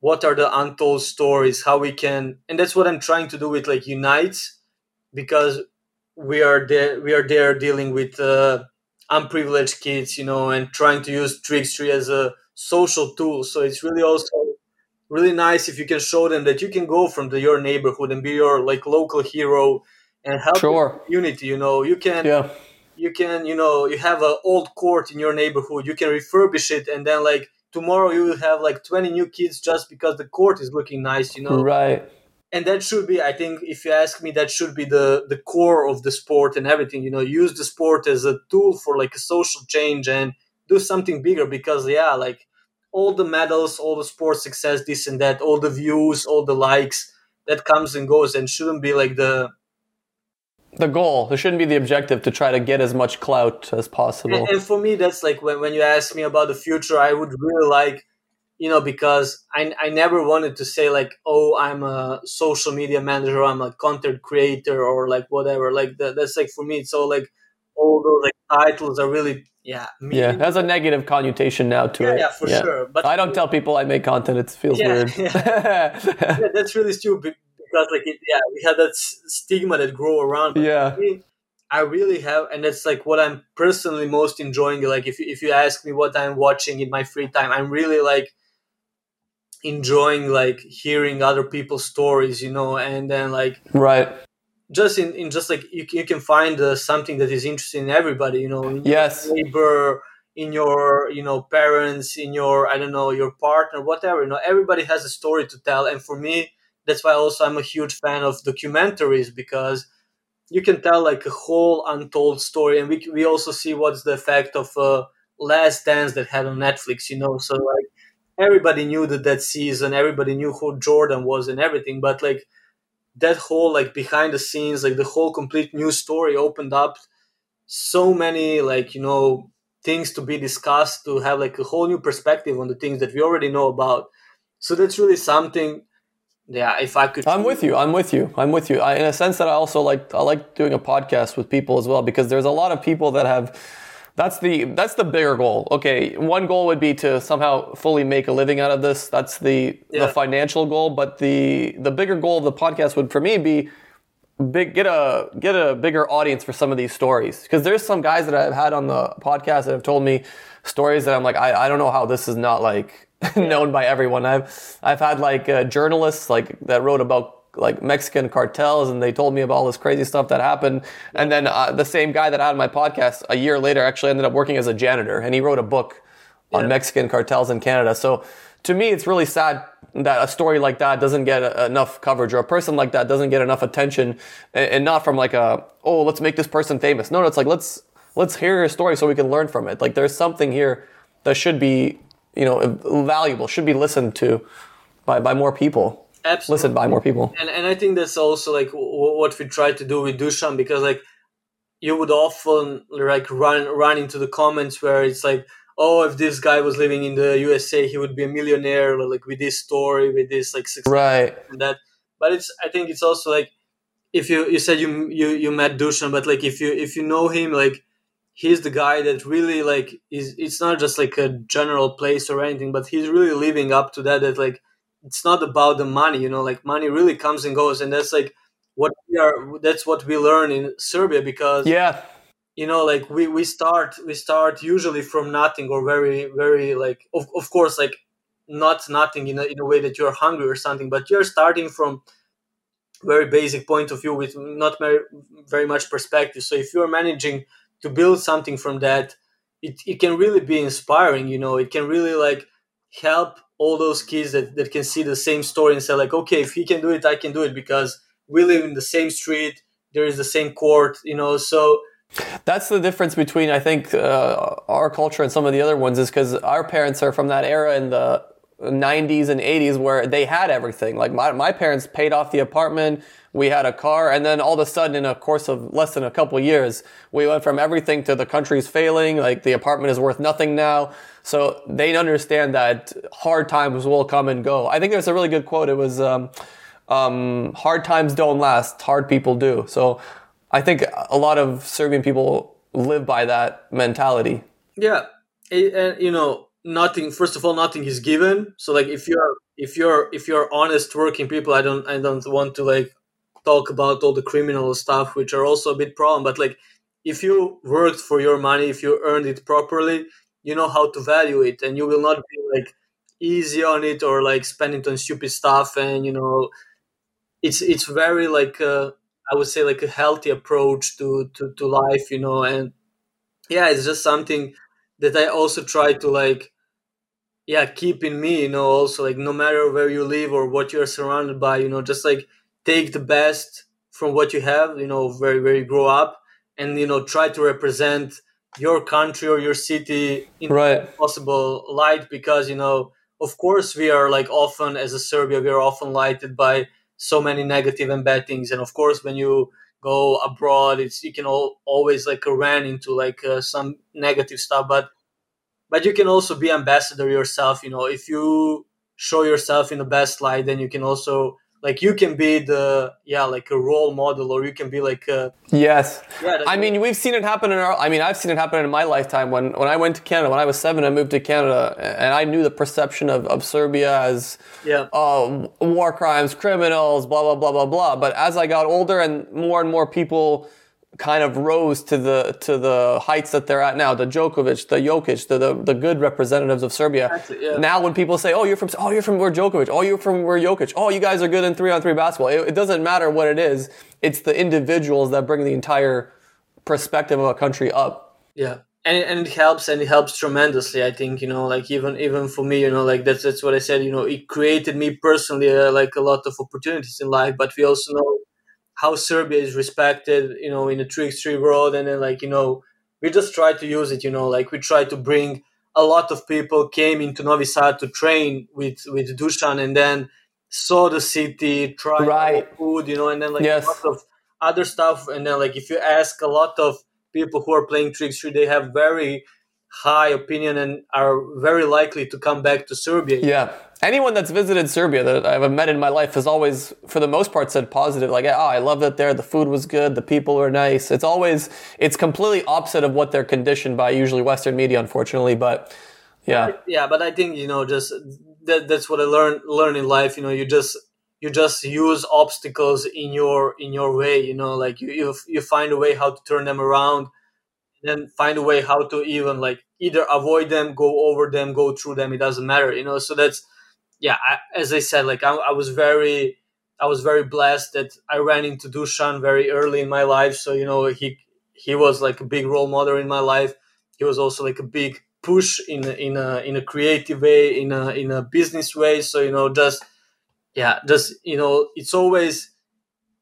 what are the untold stories how we can and that's what i'm trying to do with like unite because we are there we are there dealing with uh, unprivileged kids you know and trying to use trickstream as a social tool. So it's really also really nice if you can show them that you can go from the, your neighborhood and be your like local hero and help sure. community you know. You can yeah. you can you know you have an old court in your neighborhood you can refurbish it and then like tomorrow you will have like 20 new kids just because the court is looking nice you know? Right. And that should be i think if you ask me that should be the the core of the sport and everything you know? Use the sport as a tool for like a social change and do something bigger because yeah like all the medals all the sports success this and that all the views all the likes that comes and goes and shouldn't be like the the goal. There shouldn't be the objective to try to get as much clout as possible. And, and, for me, that's like when, when you ask me about the future, I would really like, you know, because I, I never wanted to say like, oh, I'm a social media manager, I'm a content creator, or like whatever. Like that, that's like for me, it's all like all those like titles are really yeah yeah that's a negative connotation now to yeah, it yeah for yeah. sure but i don't tell people i make content it feels yeah, weird yeah, that's really stupid because like it, yeah, we have that stigma that grow around. But yeah. Me, I really have, and that's like what I'm personally most enjoying. Like if if you ask me what I'm watching in my free time, I'm really like enjoying like hearing other people's stories, you know, and then like right just in, in just like you, you can find uh, something that is interesting in everybody, you know, yes, neighbor, in your you know parents in your i don't know your partner whatever you know everybody has a story to tell and for me that's why also i'm a huge fan of documentaries because you can tell like a whole untold story and we, we also see what's the effect of uh, last dance that had on netflix you know? So like everybody knew that that season everybody knew who jordan was and everything but like that whole like behind the scenes like the whole complete new story opened up so many like you know things to be discussed to have like a whole new perspective on the things that we already know about. So that's really something yeah if i could i'm with you i'm with you i'm with you. I, in a sense that i also like i like doing a podcast with people as well because there's a lot of people that have that's the that's the bigger goal. Okay one goal would be to somehow fully make a living out of this. That's the Yeah. the financial goal but the the bigger goal of the podcast would for me be big get a get a bigger audience for some of these stories. Because there's some guys that I've had on the podcast that have told me stories that I'm like I, I don't know how this is not like known by everyone. I've I've had like uh, journalists like that wrote about like Mexican cartels and they told me about all this crazy stuff that happened and then uh, the same guy that I had my podcast a year later actually ended up working as a janitor and he wrote a book on Mexican cartels in Canada. So to me, it's really sad that a story like that doesn't get uh, enough coverage or a person like that doesn't get enough attention and and not from like a, oh, let's make this person famous. No, no, it's like, let's, let's hear your story so we can learn from it. Like there's something here that should be, you know, valuable, should be listened to by, by more people. Absolutely. Listened by more people. and and I think that's also like w- what we try to do with Dusan because like you would often like run run into the comments where it's like oh if this guy was living in the USA he would be a millionaire like with this story with this like success Right. and that but it's I think it's also like if you you said you you you met Dusan but like if you if you know him like he's the guy that really like is it's not just like a general place or anything but he's really living up to that that like it's not about the money you know like money really comes and goes and that's like what we are that's what we learn in serbia because Yeah. you know like we we start we start usually from nothing or very very like of, of course like not nothing in a, in a way that you're hungry or something but you're starting from very basic point of view with not very, very much perspective so if you're managing to build something from that it, it can really be inspiring you know? It can really like help all those kids that, that can see the same story and say like okay if he can do it i can do it because we live in the same street there is the same court you know? So That's the difference between I think uh, our culture and some of the other ones is because our parents are from that era in the 90s and 80s where they had everything. Like my, my parents paid off the apartment, we had a car, and then all of a sudden, in a course of less than a couple years, we went from everything to the country's failing. Like the apartment is worth nothing now. So they understand that hard times will come and go. I think there's a really good quote. It was. Um, um, hard times don't last, hard people do. So I think a lot of Serbian people live by that mentality. Yeah, and you know, nothing. First of all, nothing is given. So like, if you're if you're if you're honest working people, I don't I don't want to like talk about all the criminal stuff, which are also a bit problem. But like, if you worked for your money, if you earned it properly, you know how to value it, and you will not be like easy on it or like spend it on stupid stuff. And you know, it's it's very like uh, I would say like a healthy approach to to to life. You know, and yeah, it's just something that I also try to like, yeah, keep in me, you know, also like no matter where you live or what you're surrounded by, you know, just like take the best from what you have, you know, where, where you grow up and, you know, try to represent your country or your city in Right. possible light because, you know, of course we are like often as a Serbia, we are often lighted by so many negative and bad things. And of course, when you go abroad it's you can all, always like run into like uh, some negative stuff but but you can also be ambassador yourself you know. If you show yourself in the best light then you can also like you can be the yeah like a role model or you can be like a, Yes. Yeah, I mean, we've seen it happen in our, I mean, I've seen it happen in my lifetime. When, when I went to Canada, when I was seven, I moved to Canada and I knew the perception of, of Serbia as, yeah uh, war crimes, criminals, blah blah blah blah blah. But as I got older and more and more people kind of rose to the to the heights that they're at now, the Djokovic, the Jokic, the the, the good representatives of Serbia. Exactly, yeah. Now when people say, "Oh, you're from oh you're from where Djokovic, oh you're from where Jokic, oh you guys are good in three on three basketball," it, it doesn't matter what it is. It's the individuals that bring the entire perspective of a country up. yeah and and it helps and it helps tremendously i think you know like even even for me you know like that's that's what i said you know it created me personally uh, like a lot of opportunities in life but we also know how serbia is respected you know in the 3x3 world and then like you know we just try to use it you know like we try to bring a lot of people came into novi sad to train with with dusan and then saw the city tried Right. food you know and then like Yes. a lot of other stuff and then like if you ask a lot of people who are playing tricks they have very high opinion and are very likely to come back to Serbia. Yeah. Anyone that's visited Serbia that I've met in my life has always, for the most part, said positive. Like, oh, I love that there. The food was good. The people were nice. It's always, it's completely opposite of what they're conditioned by usually Western media, unfortunately. But yeah, Yeah, but I think you know just that that's what I learned learn in life. You know, you just you just use obstacles in your in your way. You know, like you you, you find a way how to turn them around, then find a way how to even like either avoid them, go over them, go through them. It doesn't matter. You know, so that's yeah. I, as I said, like I, I was very I was very blessed that I ran into Dusan very early in my life. So you know he he was like a big role model in my life. He was also like a big push in in a in a creative way, in a in a business way. So you know just yeah, just you know it's always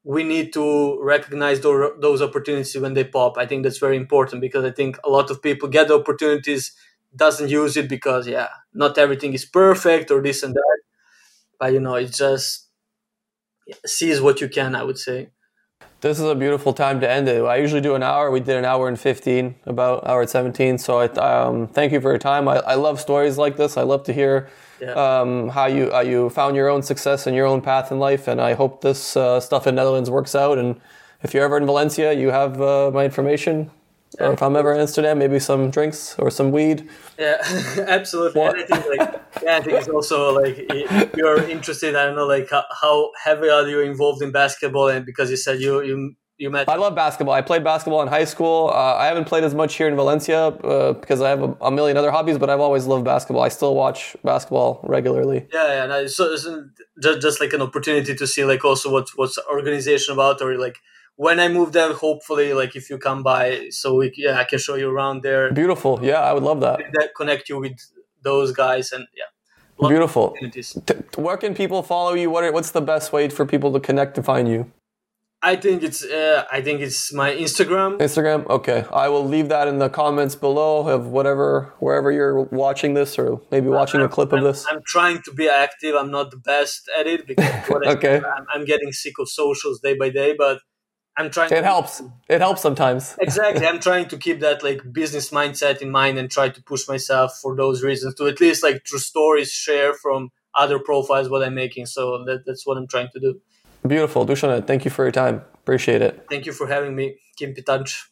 we need to recognize those, those opportunities when they pop. I think that's very important because I think a lot of people get the opportunities, doesn't use it because yeah, not everything is perfect or this and that. But you know, it just sees what you can. I would say. this is a beautiful time to end it. I usually do an hour. We did an hour and 15, about hour and 17. So I, um, thank you for your time. I, I love stories like this. I love to hear Yeah. um, how you how you found your own success and your own path in life. And I hope this uh, stuff in Netherlands works out. And if you're ever in Valencia, you have uh, my information. Or if I'm ever in Amsterdam, maybe some drinks or some weed. Yeah, absolutely. And I think like yeah, I think it's also like if you're interested. I don't know, like how, heavy are you involved in basketball? And because you said you you you met. I love basketball. I played basketball in high school. Uh, I haven't played as much here in Valencia uh, because I have a, a million other hobbies, but I've always loved basketball. I still watch basketball regularly. Yeah, yeah. No, so it's just just like an opportunity to see like also what what's organization about or like when I move there, hopefully like if you come by, so we yeah I can show you around there, Beautiful. Yeah, I would love that. that connect you with those guys and yeah. Beautiful. T- where can people follow you? What are, what's the best way for people to connect to find you? I think it's uh, I think it's my Instagram. Instagram. Okay, I will leave that in the comments below of whatever wherever you're watching this or maybe watching a clip of this. I'm trying to be active. I'm not the best at it because Okay. I'm, I'm getting sick of socials day by day, but I'm trying. It helps. It helps sometimes. exactly. I'm trying to keep that like business mindset in mind and try to push myself for those reasons to at least like through stories share from other profiles what I'm making. So that, that's what I'm trying to do. Beautiful. Dušane, thank you for your time. Appreciate it. Thank you for having me. Keep in touch.